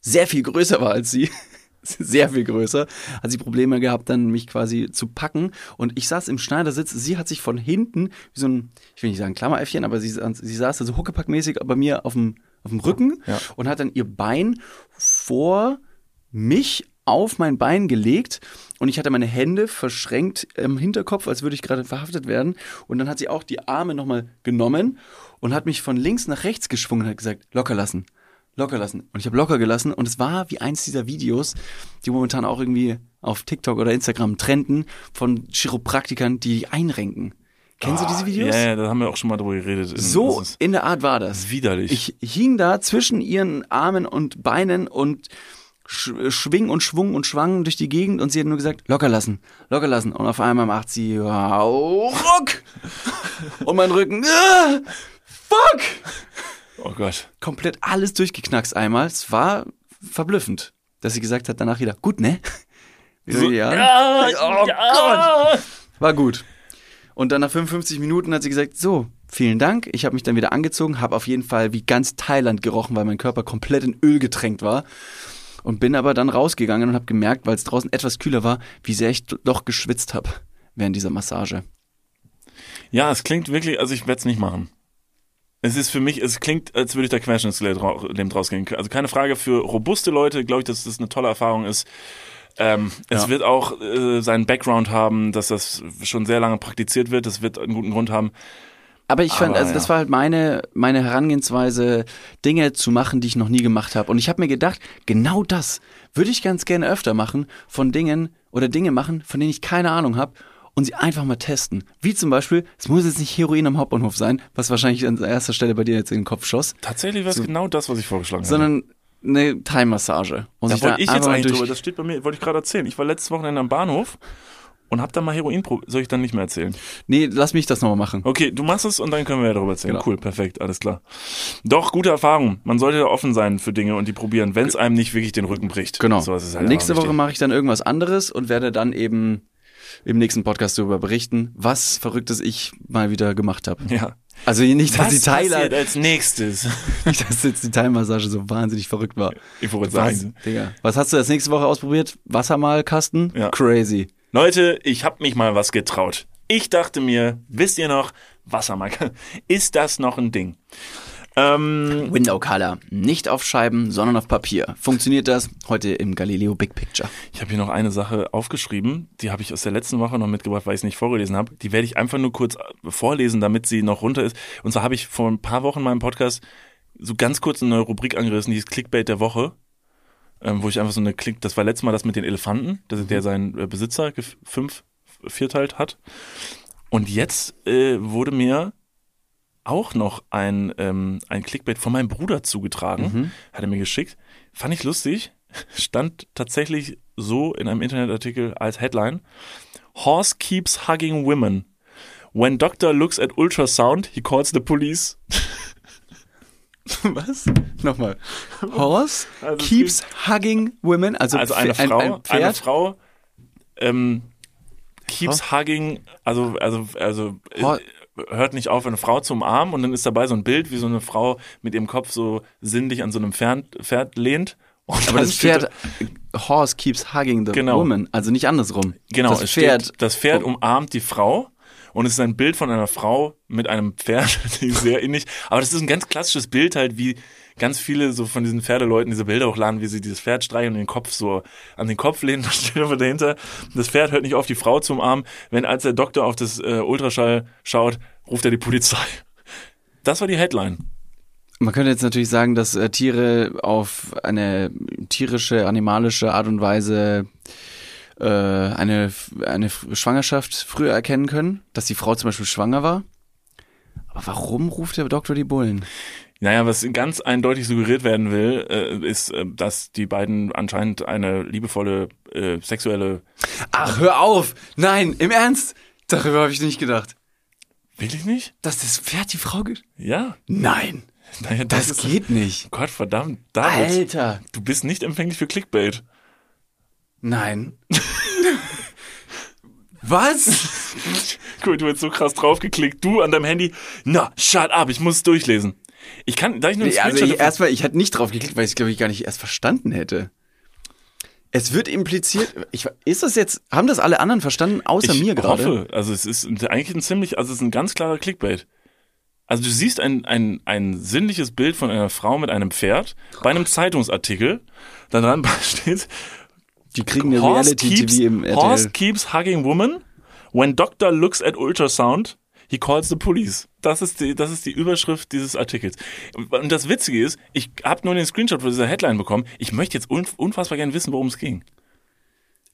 sehr viel größer war als sie, sehr viel größer, hat sie Probleme gehabt, dann mich quasi zu packen. Und ich saß im Schneidersitz, sie hat sich von hinten, wie so ein, ich will nicht sagen Klammeräffchen, aber sie, sie saß da so huckepackmäßig bei mir auf dem, auf dem Rücken Ja. und hat dann ihr Bein vor mich auf mein Bein gelegt und ich hatte meine Hände verschränkt im Hinterkopf, als würde ich gerade verhaftet werden. Und dann hat sie auch die Arme nochmal genommen und hat mich von links nach rechts geschwungen und hat gesagt, locker lassen, locker lassen. Und ich habe locker gelassen und es war wie eins dieser Videos, die momentan auch irgendwie auf TikTok oder Instagram trenden, von Chiropraktikern, die einrenken. Kennst du diese Videos? Ah, Ja, ja, da haben wir auch schon mal drüber geredet. So Das ist in der Art war das. widerlich. Ich hing da zwischen ihren Armen und Beinen und schwing und schwung und schwang durch die Gegend und sie hat nur gesagt, locker lassen, locker lassen. Und auf einmal macht sie, wow, ruck! Und mein Rücken, ah, fuck! oh Gott. Komplett alles durchgeknackst einmal. Es war verblüffend, dass sie gesagt hat danach wieder, gut, ne? So- ja. Ja, oh ja. Gott! War gut. Und dann nach 55 Minuten hat sie gesagt, so, vielen Dank. Ich habe mich dann wieder angezogen, habe auf jeden Fall wie ganz Thailand gerochen, weil mein Körper komplett in Öl getränkt war. Und bin aber dann rausgegangen und habe gemerkt, weil es draußen etwas kühler war, wie sehr ich doch geschwitzt habe während dieser Massage. Ja, es klingt wirklich, also ich werde es nicht machen. Es ist für mich, es klingt, als würde ich da querschnittslähmend rausgehen. Also keine Frage, für robuste Leute glaube ich, dass das eine tolle Erfahrung ist. Ähm, es Ja. wird auch äh, seinen Background haben, dass das schon sehr lange praktiziert wird. Das wird einen guten Grund haben. Aber ich fand, Aber also ja. das war halt meine, meine Herangehensweise, Dinge zu machen, die ich noch nie gemacht habe. Und ich habe mir gedacht, genau das würde ich ganz gerne öfter machen, von Dingen oder Dinge machen, von denen ich keine Ahnung habe und sie einfach mal testen. Wie zum Beispiel, es muss jetzt nicht Heroin am Hauptbahnhof sein, was wahrscheinlich an erster Stelle bei dir jetzt in den Kopf schoss, Tatsächlich war es genau das, was ich vorgeschlagen habe. sondern eine Thai-Massage. Und Da wollte ich jetzt eigentlich durch- drüber, das steht bei mir, wollte ich gerade erzählen. Ich war letztes Wochenende am Bahnhof und hab da mal Heroin probiert. Soll ich dann nicht mehr erzählen? Nee, lass mich das nochmal machen. Okay, du machst es und dann können wir ja darüber erzählen. Genau. Cool, perfekt, alles klar. Doch, gute Erfahrung. Man sollte da offen sein für Dinge und die probieren, wenn es einem nicht wirklich den Rücken bricht. Genau. So, halt Nächste Woche mache ich dann irgendwas anderes und werde dann eben im nächsten Podcast darüber berichten, was Verrücktes ich mal wieder gemacht habe. Ja. Also nicht, dass Was die Thailand, als nächstes? nicht, dass jetzt die Thai-Massage so wahnsinnig verrückt war. Ich wollte Was, sagen. Digga. Was hast du das nächste Woche ausprobiert? Wassermalkasten? Ja. Crazy. Leute, ich hab mich mal was getraut. Ich dachte mir, wisst ihr noch, Wassermarke, ist das noch ein Ding? Ähm, Window Color. Nicht auf Scheiben, sondern auf Papier. Funktioniert das? Heute im Galileo Big Picture. Ich habe hier noch eine Sache aufgeschrieben, die habe ich aus der letzten Woche noch mitgebracht, weil ich es nicht vorgelesen habe. Die werde ich einfach nur kurz äh, vorlesen, damit sie noch runter ist. Und zwar habe ich vor ein paar Wochen in meinem Podcast so ganz kurz eine neue Rubrik angerissen, die ist Clickbait der Woche, ähm, wo ich einfach so eine Klick, das war letztes Mal das mit den Elefanten, dass der seinen äh, Besitzer fünf vierteilt hat. Und jetzt äh, wurde mir auch noch ein, ähm, ein Clickbait von meinem Bruder zugetragen, hat er mir geschickt. Fand ich lustig. Stand tatsächlich so in einem Internetartikel als Headline: Horse keeps hugging women. When doctor looks at ultrasound, he calls the police. Was? Nochmal. Horse Also keeps hugging women. Also, Also eine Frau, ein, ein Pferd. eine Frau ähm, keeps hugging, also also also äh, hört nicht auf, eine Frau zu umarmen und dann ist dabei so ein Bild, wie so eine Frau mit ihrem Kopf so sinnlich an so einem Pferd, Pferd lehnt. Und Aber das Pferd, Horse keeps hugging the Genau. woman. Also nicht andersrum. Genau, das Pferd. steht, das Pferd umarmt die Frau und es ist ein Bild von einer Frau mit einem Pferd, die sehr ähnlich. Aber das ist ein ganz klassisches Bild halt, wie ganz viele so von diesen Pferdeleuten diese Bilder hochladen, wie sie dieses Pferd streicheln und den Kopf so an den Kopf lehnen. Da steht aber dahinter, das Pferd hört nicht auf, die Frau zu umarmen. Wenn als der Doktor auf das äh, Ultraschall schaut, ruft er die Polizei. Das war die Headline. Man könnte jetzt natürlich sagen, dass äh, Tiere auf eine tierische, animalische Art und Weise äh, eine, eine Schwangerschaft früher erkennen können, dass die Frau zum Beispiel schwanger war. Aber warum ruft der Doktor die Bullen? Naja, was ganz eindeutig suggeriert werden will, äh, ist, äh, dass die beiden anscheinend eine liebevolle äh, sexuelle Ach, hör auf! Nein, im Ernst! Darüber habe ich nicht gedacht. Wirklich nicht? Dass das Pferd die Frau geht? Ja. Nein, Naja, das ist- geht nicht. Gott verdammt, David, Alter! du bist nicht empfänglich für Clickbait. Nein. Was? Gut, du hast so krass draufgeklickt. Du an deinem Handy. Na, shut up, ich muss es durchlesen. Ich kann, da ich nur Nee, also ich, erstmal, ich hätte nicht drauf geklickt, weil ich es, glaube ich, gar nicht erst verstanden hätte. Es wird impliziert, ich, ist das jetzt, haben das alle anderen verstanden, außer ich mir gerade? hoffe, also es ist eigentlich ein ziemlich, also es ist ein ganz klarer Clickbait. Also du siehst ein, ein, ein sinnliches Bild von einer Frau mit einem Pferd bei einem Zeitungsartikel. Da dran steht, Die kriegen eine Horse keeps, Reality-TV im RTL. Horse keeps hugging woman. When doctor looks at ultrasound, he calls the police. Das ist die, das ist die Überschrift dieses Artikels. Und das Witzige ist, ich habe nur den Screenshot von dieser Headline bekommen. Ich möchte jetzt unf- unfassbar gerne wissen, worum es ging.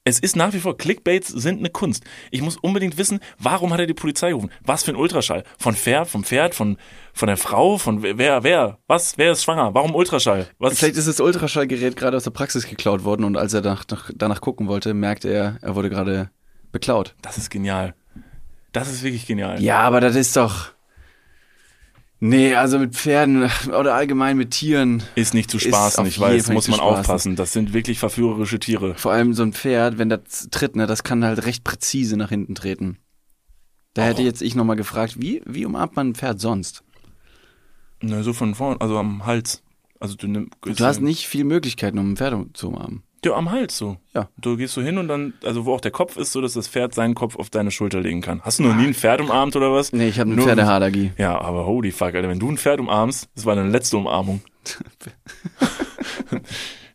Es ist nach wie vor, Clickbaits sind eine Kunst. Ich muss unbedingt wissen, warum hat er die Polizei gerufen? Was für ein Ultraschall? Von Pferd, vom Pferd, von, von der Frau, von wer, wer? Was? Wer ist schwanger? Warum Ultraschall? Was? Vielleicht ist das Ultraschallgerät gerade aus der Praxis geklaut worden und als er nach, nach, danach gucken wollte, merkte er, er wurde gerade beklaut. Das ist genial. Das ist wirklich genial. Ja, aber das ist doch. Nee, also mit Pferden oder allgemein mit Tieren. Ist nicht zu spaßen, ich weiß, muss man spaßen. aufpassen. Das sind wirklich verführerische Tiere. Vor allem so ein Pferd, wenn das tritt, ne, das kann halt recht präzise nach hinten treten. Da hätte jetzt ich nochmal gefragt, wie, wie umarmt man ein Pferd sonst? Ne, so von vorn, also am Hals. Also du nimm, Du hast nicht viel Möglichkeiten, um ein Pferd zu umarmen. Ja, am Hals so. Ja. Du gehst so hin und dann, also wo auch der Kopf ist, so dass das Pferd seinen Kopf auf deine Schulter legen kann. Hast du noch nie ein Pferd umarmt oder was? Nee, ich habe eine Nur- Pferdehaarallergie. Ja, aber holy fuck, Alter, wenn du ein Pferd umarmst, das war deine letzte Umarmung.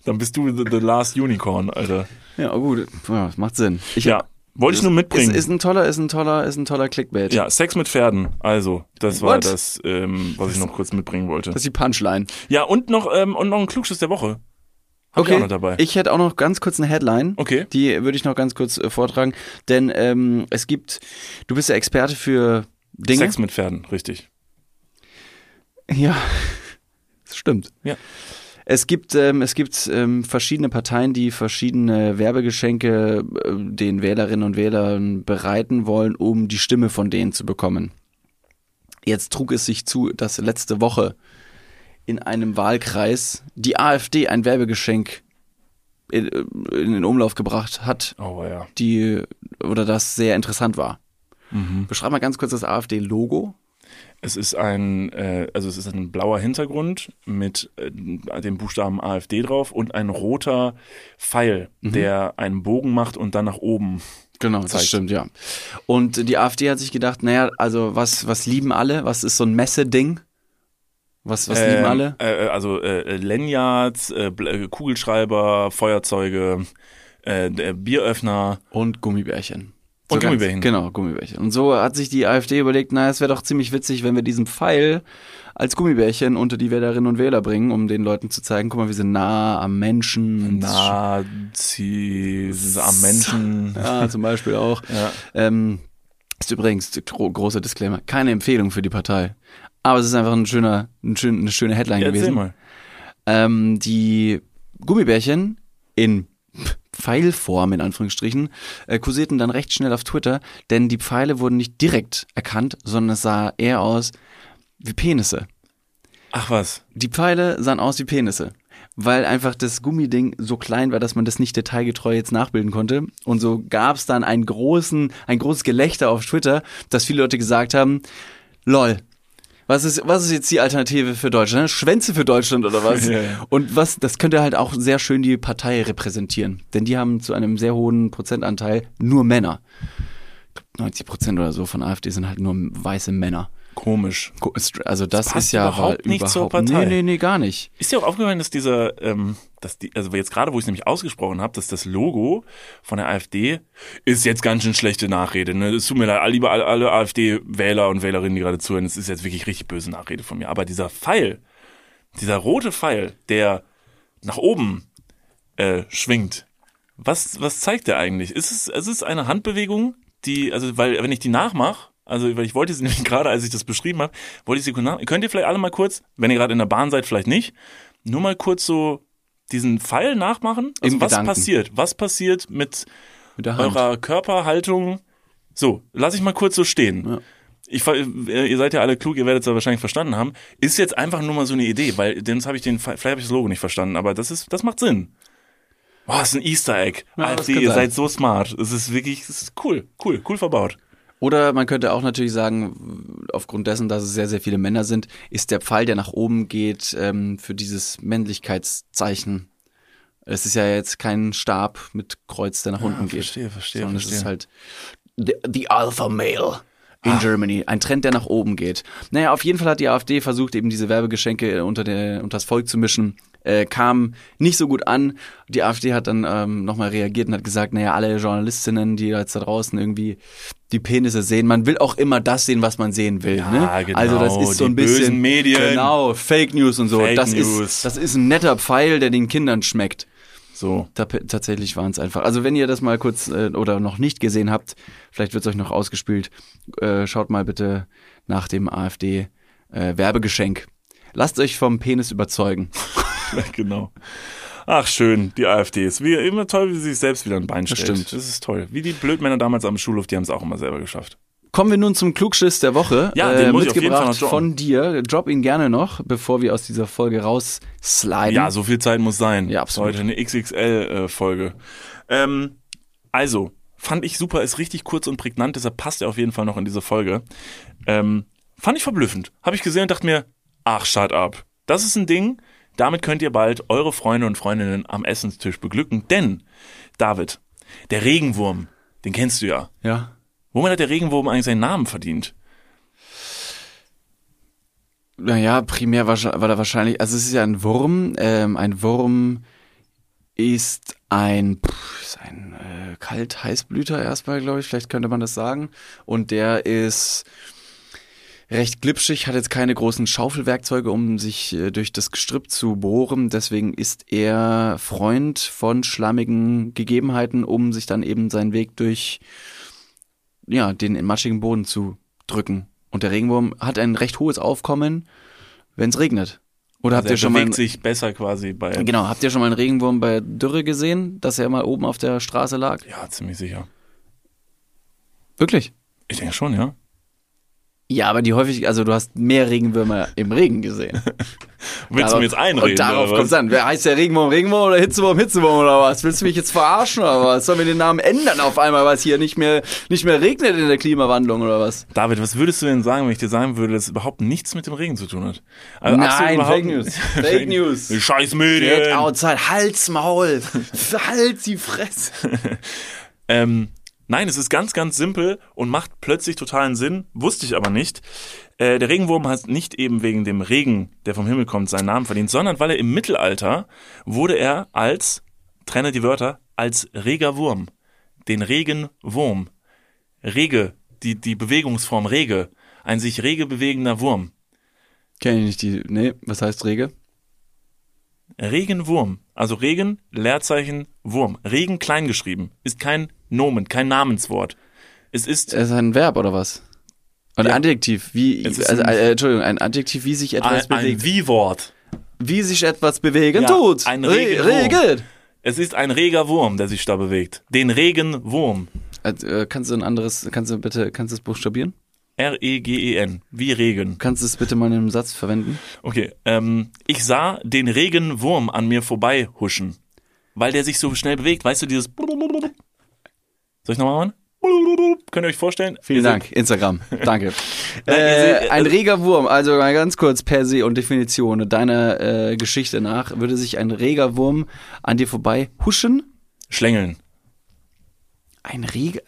dann bist du the, the last unicorn, Alter. Ja, oh gut, ja, macht Sinn. Ich Ja, wollte ich nur mitbringen. Ist, ist ein toller, ist ein toller, ist ein toller Clickbait. ja, Sex mit Pferden. Also, das war What? das, ähm, was ich noch kurz mitbringen wollte. Das ist die Punchline. Ja, und noch, ähm, und noch ein Klugschiss der Woche. Hab ich. Ich hätte auch noch ganz kurz eine Headline. Okay. Die würde ich noch ganz kurz äh, vortragen. Denn ähm, es gibt, du bist ja Experte für Dinge. Sex mit Pferden, richtig. Ja, das stimmt. Ja. Es gibt, ähm, es gibt ähm, verschiedene Parteien, die verschiedene Werbegeschenke äh, den Wählerinnen und Wählern bereiten wollen, um die Stimme von denen zu bekommen. Jetzt trug es sich zu, dass letzte Woche in einem Wahlkreis die AfD ein Werbegeschenk in, in den Umlauf gebracht hat, Oh ja. die oder das sehr interessant war. Mhm. Beschreib mal ganz kurz das AfD-Logo. Es ist ein, äh, also es ist ein blauer Hintergrund mit äh, dem Buchstaben AfD drauf und ein roter Pfeil, Mhm. der einen Bogen macht und dann nach oben. Genau, das zeigt. stimmt, ja. Und die AfD hat sich gedacht, naja, also was, was lieben alle? Was ist so ein Messeding? Was, was lieben Ähm, alle? Äh, äh, also äh, Lanyards, äh, äh, Kugelschreiber, Feuerzeuge, äh, Bieröffner. Und Gummibärchen. Und ganz- Gummibärchen. Genau, Gummibärchen. Und so hat sich die AfD überlegt, naja, es wäre doch ziemlich witzig, wenn wir diesen Pfeil als Gummibärchen unter die Wählerinnen und Wähler bringen, um den Leuten zu zeigen, guck mal, wir sind nah am Menschen. Nazis am Menschen. Ja, zum Beispiel auch. Ja. Ähm, ist übrigens gro großer Disclaimer, keine Empfehlung für die Partei. Aber es ist einfach ein schöner, ein schön, eine schöne Headline Ja, gewesen. mal. Ähm, die Gummibärchen in Pfeilform in Anführungsstrichen, äh, kursierten dann recht schnell auf Twitter, denn die Pfeile wurden nicht direkt erkannt, sondern es sah eher aus wie Penisse. Ach was. Die Pfeile sahen aus wie Penisse. Weil einfach das Gummiding so klein war, dass man das nicht detailgetreu jetzt nachbilden konnte. Und so gab es dann einen großen, ein großes Gelächter auf Twitter, dass viele Leute gesagt haben, lol, was ist, was ist jetzt die Alternative für Deutschland? Schwänze für Deutschland oder was? Ja, ja. Und was, das könnte halt auch sehr schön die Partei repräsentieren. Denn die haben zu einem sehr hohen Prozentanteil nur Männer. Ich glaub, 90 Prozent oder so von AfD sind halt nur weiße Männer. Komisch. Ko- Also das, passt ist ja überhaupt nicht zur Partei. Nee, nee, nee, gar nicht. Ist dir auch aufgefallen, dass dieser, ähm, dass die, also jetzt gerade, wo ich es nämlich ausgesprochen habe, dass das Logo von der AfD ist jetzt ganz schön schlechte Nachrede. Ne? Es tut mir leid, lieber alle, alle AfD-Wähler und Wählerinnen, die gerade zuhören, es ist jetzt wirklich richtig böse Nachrede von mir. Aber dieser Pfeil, dieser rote Pfeil, der nach oben äh, schwingt, was, was zeigt der eigentlich? Ist es, es ist eine Handbewegung, die, also weil, wenn ich die nachmache, also weil ich wollte sie nämlich gerade, als ich das beschrieben habe, wollte ich sie kurz nach. Könnt ihr vielleicht alle mal kurz, wenn ihr gerade in der Bahn seid, vielleicht nicht, nur mal kurz so diesen Pfeil nachmachen? Also Im was Gedanken. passiert? Was passiert mit Mit eurer Körperhaltung? So, lass ich mal kurz so stehen. Ja. Ich, ver- ihr seid ja alle klug, ihr werdet es ja wahrscheinlich verstanden haben. Ist jetzt einfach nur mal so eine Idee, weil sonst habe ich den, vielleicht habe ich das Logo nicht verstanden, aber das ist, das macht Sinn. Boah, ist ein Easter Egg. Ja, kann ihr sein. seid so smart. Es ist wirklich, es ist cool, cool, cool verbaut. Oder man könnte auch natürlich sagen, aufgrund dessen, dass es sehr, sehr viele Männer sind, ist der Pfeil, der nach oben geht, ähm, für dieses Männlichkeitszeichen. Es ist ja jetzt kein Stab mit Kreuz, der nach unten geht. verstehe, verstehe, sondern es verstehe. ist halt the, the Alpha Male in Germany. Ein Trend, der nach oben geht. Naja, auf jeden Fall hat die AfD versucht, eben diese Werbegeschenke unter, der, unter das Volk zu mischen. Äh, kam nicht so gut an. Die AfD hat dann ähm, nochmal reagiert und hat gesagt, naja, alle Journalistinnen, die jetzt da draußen irgendwie die Penisse sehen, man will auch immer das sehen, was man sehen will. Ja, ne? genau, Also das ist so ein bisschen Medien. genau Fake News und so. Fake das News. ist das ist ein netter Pfeil, der den Kindern schmeckt. So. Ta tatsächlich waren es einfach. Also wenn ihr das mal kurz äh, oder noch nicht gesehen habt, vielleicht wird es euch noch ausgespielt, äh, schaut mal bitte nach dem AfD äh, Werbegeschenk. Lasst euch vom Penis überzeugen. Ja, genau. Ach, schön, die AfD ist wie, immer toll, wie sie sich selbst wieder ein Bein stellt. stimmt. Das ist toll. Wie die Blödmänner damals am Schulhof, die haben es auch immer selber geschafft. Kommen wir nun zum Klugschiss der Woche. Ja, den äh, muss ich auf jeden Fall mitgebracht droppen. von dir. Drop ihn gerne noch, bevor wir aus dieser Folge raussliden. Ja, so viel Zeit muss sein. Ja, absolut. Heute eine XXL-Folge. ähm, also, fand ich super, ist richtig kurz und prägnant, deshalb passt er auf jeden Fall noch in diese Folge. Ähm, fand ich verblüffend. Habe ich gesehen und dachte mir, ach, shut up. Das ist ein Ding, damit könnt ihr bald eure Freunde und Freundinnen am Essenstisch beglücken, denn, David, der Regenwurm, den kennst du ja. ja. Womit hat der Regenwurm eigentlich seinen Namen verdient? Naja, primär weil er wahrscheinlich, also es ist ja ein Wurm. Ähm, ein Wurm ist ein, pff, ist ein äh, Kalt-Heißblüter erstmal, glaube ich, vielleicht könnte man das sagen. Und der ist recht glitschig, hat jetzt keine großen Schaufelwerkzeuge, um sich äh, durch das Gestrüpp zu bohren. Deswegen ist er Freund von schlammigen Gegebenheiten, um sich dann eben seinen Weg durch ja, den matschigen Boden zu drücken. Und der Regenwurm hat ein recht hohes Aufkommen, wenn es regnet. Oder habt Also er ihr schon mal bewegt sich besser quasi bei. genau, habt ihr schon mal einen Regenwurm bei Dürre gesehen, dass er mal oben auf der Straße lag? Ja, ziemlich sicher. Wirklich? Ich denke schon, ja. Ja, aber die häufig, also du hast mehr Regenwürmer im Regen gesehen. Willst du mir jetzt einreden? Und darauf kommt es an. Wer heißt der Regenwurm? Regenwurm oder Hitzewurm? Hitzewurm oder was? Willst du mich jetzt verarschen oder was? Sollen wir den Namen ändern auf einmal, weil es hier nicht mehr, nicht mehr regnet in der Klimawandlung oder was? David, was würdest du denn sagen, wenn ich dir sagen würde, dass es überhaupt nichts mit dem Regen zu tun hat? Also Nein, Fake News. Fake News. Die Scheiß Get Medien. outside. Halt's Maul. Halt die Fresse. Ähm, nein, es ist ganz, ganz simpel und macht plötzlich totalen Sinn. Wusste ich aber nicht. Äh, der Regenwurm hat nicht eben wegen dem Regen, der vom Himmel kommt, seinen Namen verdient, sondern weil er im Mittelalter wurde er als, trenne die Wörter, als reger Wurm, den Regenwurm, rege, die, die Bewegungsform rege, ein sich rege bewegender Wurm. Kenn ich nicht die, nee, was heißt Rege? Regenwurm, also Regen, Leerzeichen, Wurm. Regen klein geschrieben, ist kein Nomen, kein Namenswort. Es ist Es ist ein Verb oder was? Ein Ja. Adjektiv, wie, also, ein- äh, Entschuldigung, ein Adjektiv, wie sich etwas ein, ein bewegt. Wie-Wort. wie sich etwas bewegen Ja, tut. ein Re Regenwurm. Regen. Es ist ein reger Wurm, der sich da bewegt. Den Regenwurm. Äh, kannst du ein anderes, kannst du bitte, kannst du es buchstabieren? R-E-G-E-N. Wie Regen. Kannst du es bitte mal in einem Satz verwenden? Okay, ähm, ich sah den Regenwurm an mir vorbei huschen, weil der sich so schnell bewegt. Weißt du, dieses. Soll ich nochmal machen? Könnt ihr euch vorstellen? Vielen Ihr Dank, Instagram. Danke. Äh, ein reger Wurm, also mal ganz kurz per se und Definition deiner äh, Geschichte nach, würde sich ein reger Wurm an dir vorbei huschen? Schlängeln. Ein reger.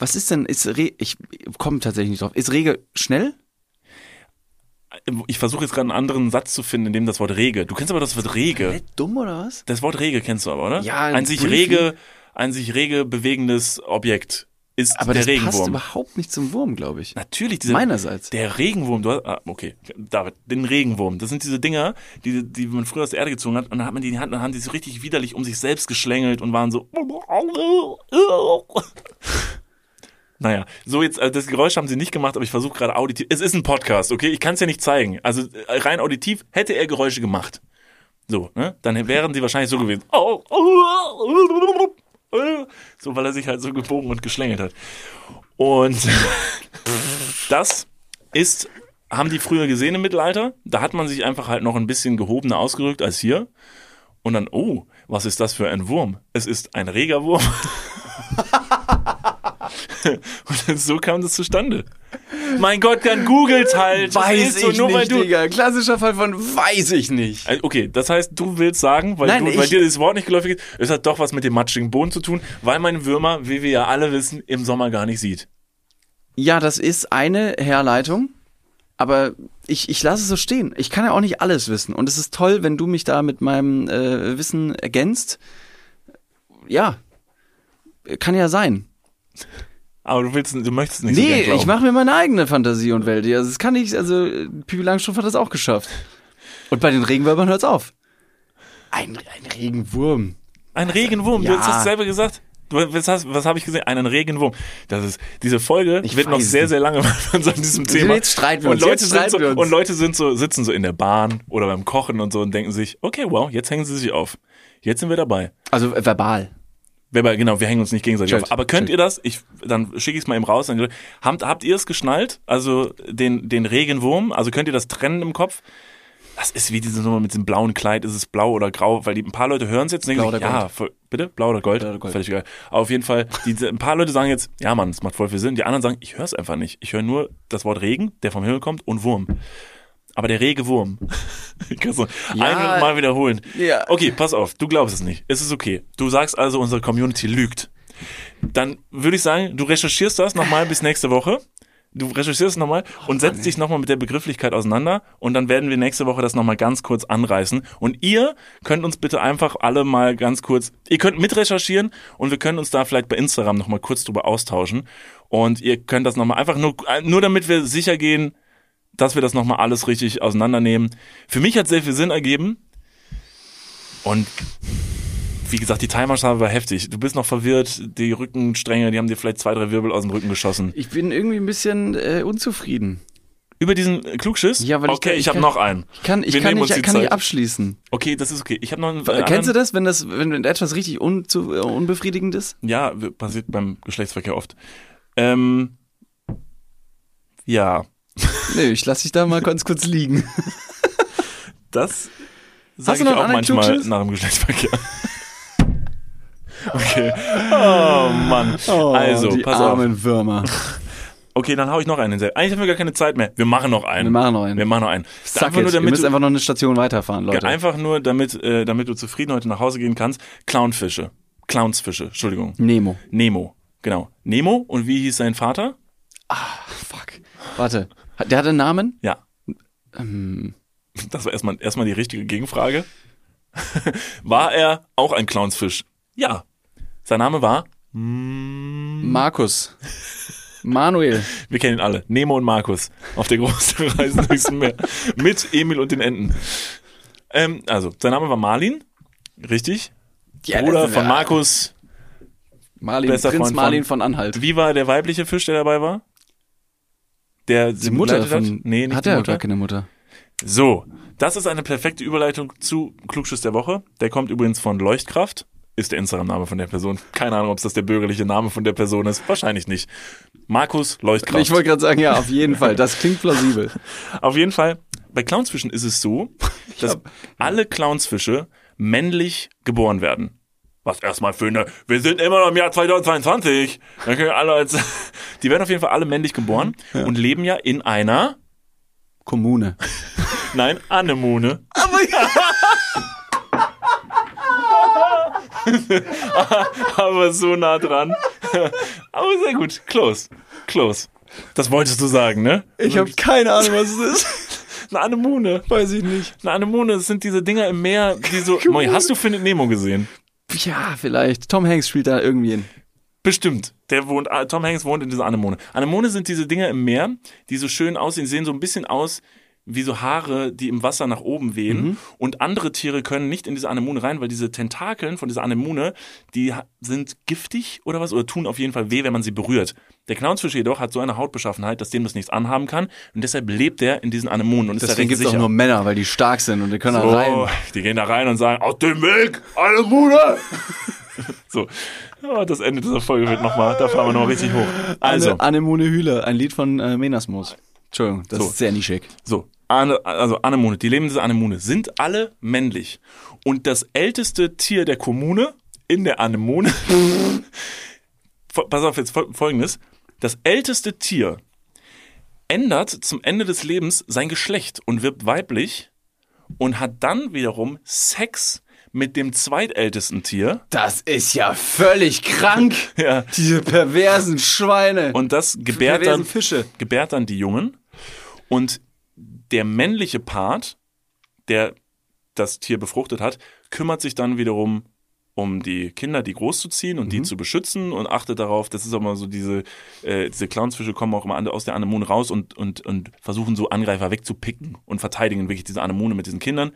Was ist denn, ist Re ich komme tatsächlich nicht drauf. Ist Rege schnell? Ich versuche jetzt gerade einen anderen Satz zu finden, in dem das Wort rege. Du kennst aber das Wort rege. Komplett dumm oder was? Das Wort rege kennst du aber, oder? Ja, Ein sich rege, ein sich rege bewegendes Objekt ist Aber der das passt Regenwurm. überhaupt nicht zum Wurm, glaube ich. Natürlich, diese, Meinerseits. Der Regenwurm, du hast, ah, okay, David, den Regenwurm. Das sind diese Dinger, die, die man früher aus der Erde gezogen hat und dann hat man die in die Hand und dann haben die so richtig widerlich um sich selbst geschlängelt und waren so. Naja, so jetzt, also das Geräusch haben sie nicht gemacht, aber ich versuche gerade auditiv. Es ist ein Podcast, okay? Ich kann es ja nicht zeigen. Also äh, rein auditiv hätte er Geräusche gemacht. So, ne? Dann wären sie wahrscheinlich so gewesen. So, weil er sich halt so gebogen und geschlängelt hat. Und das ist, haben die früher gesehen im Mittelalter. Da hat man sich einfach halt noch ein bisschen gehobener ausgerückt als hier. Und dann, oh, was ist das für ein Wurm? Es ist ein reger Wurm. und dann, so kam das zustande. Mein Gott, dann googelt halt. Weiß so, ich nur weil nicht, du, Digga. Klassischer Fall von weiß ich nicht. also, Okay, das heißt, du willst sagen, weil, Nein, du, weil dir das Wort nicht geläufig ist, es hat doch was mit dem matschigen Boden zu tun, weil man Würmer, wie wir ja alle wissen, im Sommer gar nicht sieht. Ja, das ist eine Herleitung, aber ich, ich lasse es so stehen. Ich kann ja auch nicht alles wissen. Und es ist toll, wenn du mich da mit meinem äh, Wissen ergänzt. Ja, kann ja sein. Aber du willst, du möchtest nicht so nee, glauben. ich mache mir meine eigene Fantasie und Welt. Also das kann ich, also Pipi Langstrumpf hat das auch geschafft. Und bei den Regenwürmern hört's auf. Ein, ein Regenwurm. Ein Regenwurm, du Ja. hast das selber gesagt. Du, was hast, was habe ich gesehen? Einen Regenwurm. Das ist, diese Folge Ich wird noch sehr, sehr lange von so diesem Thema. Jetzt streiten wir und uns, Leute jetzt sind so, wir uns. und Leute sind so, sitzen so in der Bahn oder beim Kochen und so und denken sich, okay, wow, jetzt hängen sie sich auf. Jetzt sind wir dabei. Also verbal. Bei- Genau, wir hängen uns nicht gegenseitig Check, auf. Aber könnt check. ihr das? Ich, dann schicke ich es mal eben raus. Dann, habt, habt ihr es geschnallt? Also den, den Regenwurm? Also könnt ihr das trennen im Kopf? Das ist wie diese Nummer mit dem blauen Kleid. Ist es blau oder grau? Weil die, ein paar Leute hören es jetzt und denken Blau sich, oder ja, voll, bitte? Blau oder Gold? Blau oder Gold. Völlig egal. Aber auf jeden Fall, die, ein paar Leute sagen jetzt, ja Mann, es macht voll viel Sinn. Die anderen sagen, ich höre es einfach nicht. Ich höre nur das Wort Regen, der vom Himmel kommt, und Wurm. Aber der rege Wurm. Ich kann es noch Ja. ein mal wiederholen. Ja. Okay, pass auf, du glaubst es nicht. Es ist okay. Du sagst also, unsere Community lügt. Dann würde ich sagen, du recherchierst das nochmal bis nächste Woche. Du recherchierst es nochmal und setzt dich nochmal mit der Begrifflichkeit auseinander und dann werden wir nächste Woche das nochmal ganz kurz anreißen. Und ihr könnt uns bitte einfach alle mal ganz kurz, ihr könnt mitrecherchieren und wir können uns da vielleicht bei Instagram nochmal kurz drüber austauschen. Und ihr könnt das nochmal einfach nur, nur damit wir sicher gehen, dass wir das nochmal alles richtig auseinandernehmen. Für mich hat sehr viel Sinn ergeben. Und wie gesagt, die Timerschale war heftig. Du bist noch verwirrt, die Rückenstränge, die haben dir vielleicht zwei, drei Wirbel aus dem Rücken geschossen. Ich bin irgendwie ein bisschen äh, unzufrieden. Über diesen Klugschiss? Ja, weil ich okay, kann- ich, ich habe noch einen. Ich kann, ich Wir kann, nicht, kann nicht abschließen. Okay, das ist okay. Ich habe noch einen. Kennst du das, wenn das, wenn etwas richtig unzu, äh, unbefriedigend ist? Ja, passiert beim Geschlechtsverkehr oft. Ähm, ja, Nö, ich lass dich da mal ganz kurz liegen. das sage ich auch manchmal nach dem Geschlechtsverkehr. okay. Oh Mann. also, die pass auf. armen Würmer. Okay, dann hau ich noch einen. Eigentlich haben wir gar keine Zeit mehr. Wir machen noch einen. Wir machen noch einen. Wir machen noch einen. Suck einfach it. nur, Ihr damit müsst du, einfach noch eine Station weiterfahren, Leute. einfach nur, damit, äh, damit du zufrieden heute nach Hause gehen kannst. Clownfische. Clownsfische, Entschuldigung. Nemo. Nemo. Genau. Nemo. Und wie hieß sein Vater? Fuck. Warte. Hat- Der hatte einen Namen? Ja. Ähm, Das war erstmal, erstmal die richtige Gegenfrage. war er auch ein Clownsfisch? Ja. Sein Name war, Markus. Manuel. wir kennen ihn alle, Nemo und Markus auf der großen Reise durchs Meer. Mit Emil und den Enten. Ähm, also, sein Name war Marlin. Richtig. Ja, Bruder von. Markus. Marlin, bester Prinz Freund Marlin von- von Anhalt. Wie war der weibliche Fisch, der dabei war? Der Die Mutter von. Hat? Nee, nicht hat er Mutter. gar keine Mutter. So, das ist eine perfekte Überleitung zu Klugschiss der Woche. Der kommt übrigens von Leuchtkraft. ist der Instagram-Name von der Person. Keine Ahnung, ob das der bürgerliche Name von der Person ist. Wahrscheinlich nicht. Markus Leuchtkraft. Ich wollte gerade sagen, ja, auf jeden Fall. Das klingt plausibel. Auf jeden Fall, bei Clownsfischen ist es so, dass alle Clownsfische männlich geboren werden. Was erstmal für eine, wir sind immer noch im Jahr 2022. Dann können alle als, die werden auf jeden Fall alle männlich geboren und leben ja in einer, Kommune. nein, Anemone. Aber so nah dran. Aber sehr gut. Close. Close. Das wolltest du sagen, ne? Ich habe keine Ahnung, was es ist. Eine Anemone. Weiß ich nicht. Eine Anemone, das sind diese Dinger im Meer, die so. Moi, hast du Findet Nemo gesehen? Ja, vielleicht. Tom Hanks spielt da irgendwie hin. Bestimmt. Der wohnt, ah, Tom Hanks wohnt in dieser Anemone. Anemone sind diese Dinger im Meer, die so schön aussehen, sehen so ein bisschen aus wie so Haare, die im Wasser nach oben wehen. Mhm. Und andere Tiere können nicht in diese Anemone rein, weil diese Tentakeln von dieser Anemone, die sind giftig oder was, oder tun auf jeden Fall weh, wenn man sie berührt. Der Clownsfisch jedoch hat so eine Hautbeschaffenheit, dass dem das nichts anhaben kann. Und deshalb lebt er in diesen Anemonen und ist da Deswegen gibt es auch nur Männer, weil die stark sind und die können da So, rein. die gehen da rein und sagen, aus dem Weg, Anemone! so. Ja, das Ende dieser Folge wird nochmal, da fahren wir noch richtig hoch. Also, Anemone Hühle, ein Lied von äh, Menasmus. Entschuldigung, das So. ist sehr nischig. So, Ane, also Anemone, die leben in dieser Anemone, sind alle männlich. Und das älteste Tier der Kommune in der Anemone, pass auf jetzt fol- folgendes, das älteste Tier ändert zum Ende des Lebens sein Geschlecht und wird weiblich und hat dann wiederum Sex mit dem zweitältesten Tier. Das ist ja völlig krank. Ja. Diese perversen Schweine. Und das gebärt dann, Fische. gebärt dann die Jungen. Und der männliche Part, der das Tier befruchtet hat, kümmert sich dann wiederum um die Kinder, die großzuziehen und Mhm. die zu beschützen und achtet darauf, das ist auch mal so diese, äh, diese Clownsfische kommen auch immer aus der Anemone raus und, und, und versuchen so Angreifer wegzupicken und verteidigen wirklich diese Anemone mit diesen Kindern.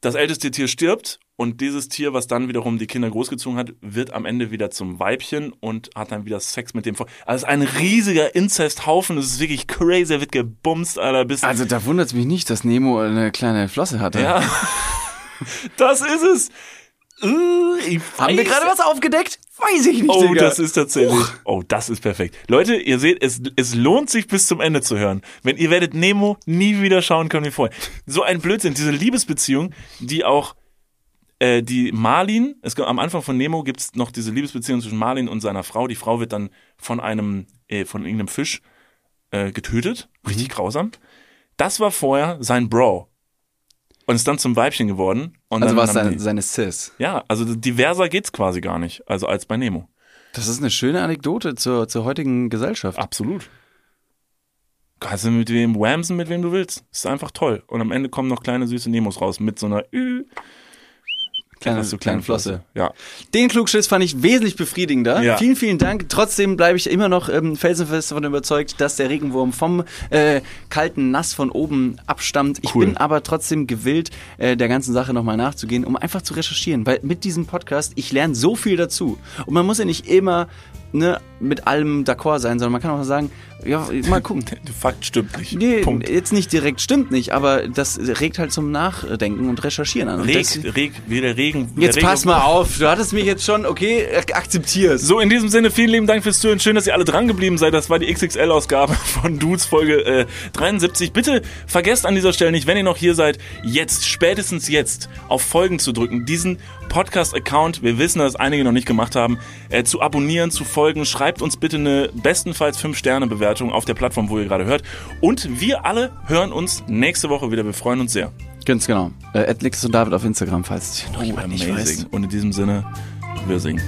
Das älteste Tier stirbt und dieses Tier, was dann wiederum die Kinder großgezogen hat, wird am Ende wieder zum Weibchen und hat dann wieder Sex mit dem Vor Also ein riesiger Inzesthaufen, das ist wirklich crazy, er wird gebumst, Alter, bis Also da wundert es mich nicht, dass Nemo eine kleine Flosse hatte. ja. das ist es. Uh, ich Haben wir gerade was aufgedeckt? Weiß ich nicht, Oh, Digga. das ist tatsächlich. Oh, das ist perfekt. Leute, ihr seht, es, es lohnt sich bis zum Ende zu hören. Wenn ihr werdet Nemo nie wieder schauen können wie vorher. So ein Blödsinn, diese Liebesbeziehung, die auch äh, die Marlin, es, am Anfang von Nemo gibt's noch diese Liebesbeziehung zwischen Marlin und seiner Frau. Die Frau wird dann von einem, äh, von irgendeinem Fisch äh, getötet. Richtig grausam. Das war vorher sein Bro. Und ist dann zum Weibchen geworden. Und also war es seine, seine Sis. Ja, also diverser geht's quasi gar nicht, also als bei Nemo. Das ist eine schöne Anekdote zur, zur heutigen Gesellschaft. Absolut. Kannst du mit wem whamsen, mit wem du willst. Ist einfach toll. Und am Ende kommen noch kleine süße Nemos raus mit so einer Ü. Kleine, du kleine Flosse. Ja. Den Klugschiss fand ich wesentlich befriedigender. Ja. Vielen, vielen Dank. Trotzdem bleibe ich immer noch ähm, felsenfest davon überzeugt, dass der Regenwurm vom äh, kalten Nass von oben abstammt. Ich Cool. bin aber trotzdem gewillt, äh, der ganzen Sache nochmal nachzugehen, um einfach zu recherchieren. Weil mit diesem Podcast, ich lerne so viel dazu. Und man muss ja nicht immer ne, mit allem d'accord sein, sondern man kann auch sagen, ja, mal gucken. Der Fakt stimmt nicht. Nee, Punkt. jetzt nicht direkt, stimmt nicht, aber das regt halt zum Nachdenken und Recherchieren an. Und Reg, das, reg, wie der Regen. jetzt der pass Regen- mal auf, du hattest mich jetzt schon, okay, akzeptierst. So, in diesem Sinne, vielen lieben Dank fürs Zuhören. Schön, dass ihr alle dran geblieben seid. Das war die XXL-Ausgabe von Dudes Folge äh, 73. Bitte vergesst an dieser Stelle nicht, wenn ihr noch hier seid, jetzt, spätestens jetzt, auf Folgen zu drücken. Diesen Podcast-Account, wir wissen, dass einige noch nicht gemacht haben, äh, zu abonnieren, zu folgen. Schreibt uns bitte eine bestenfalls 5-Sterne-Bewertung auf der Plattform, wo ihr gerade hört. Und wir alle hören uns nächste Woche wieder. Wir freuen uns sehr. Ganz genau. Äh, Adlix und David auf Instagram, falls noch Oh, jemand nicht weiß. amazing. Und in diesem Sinne, wir singen.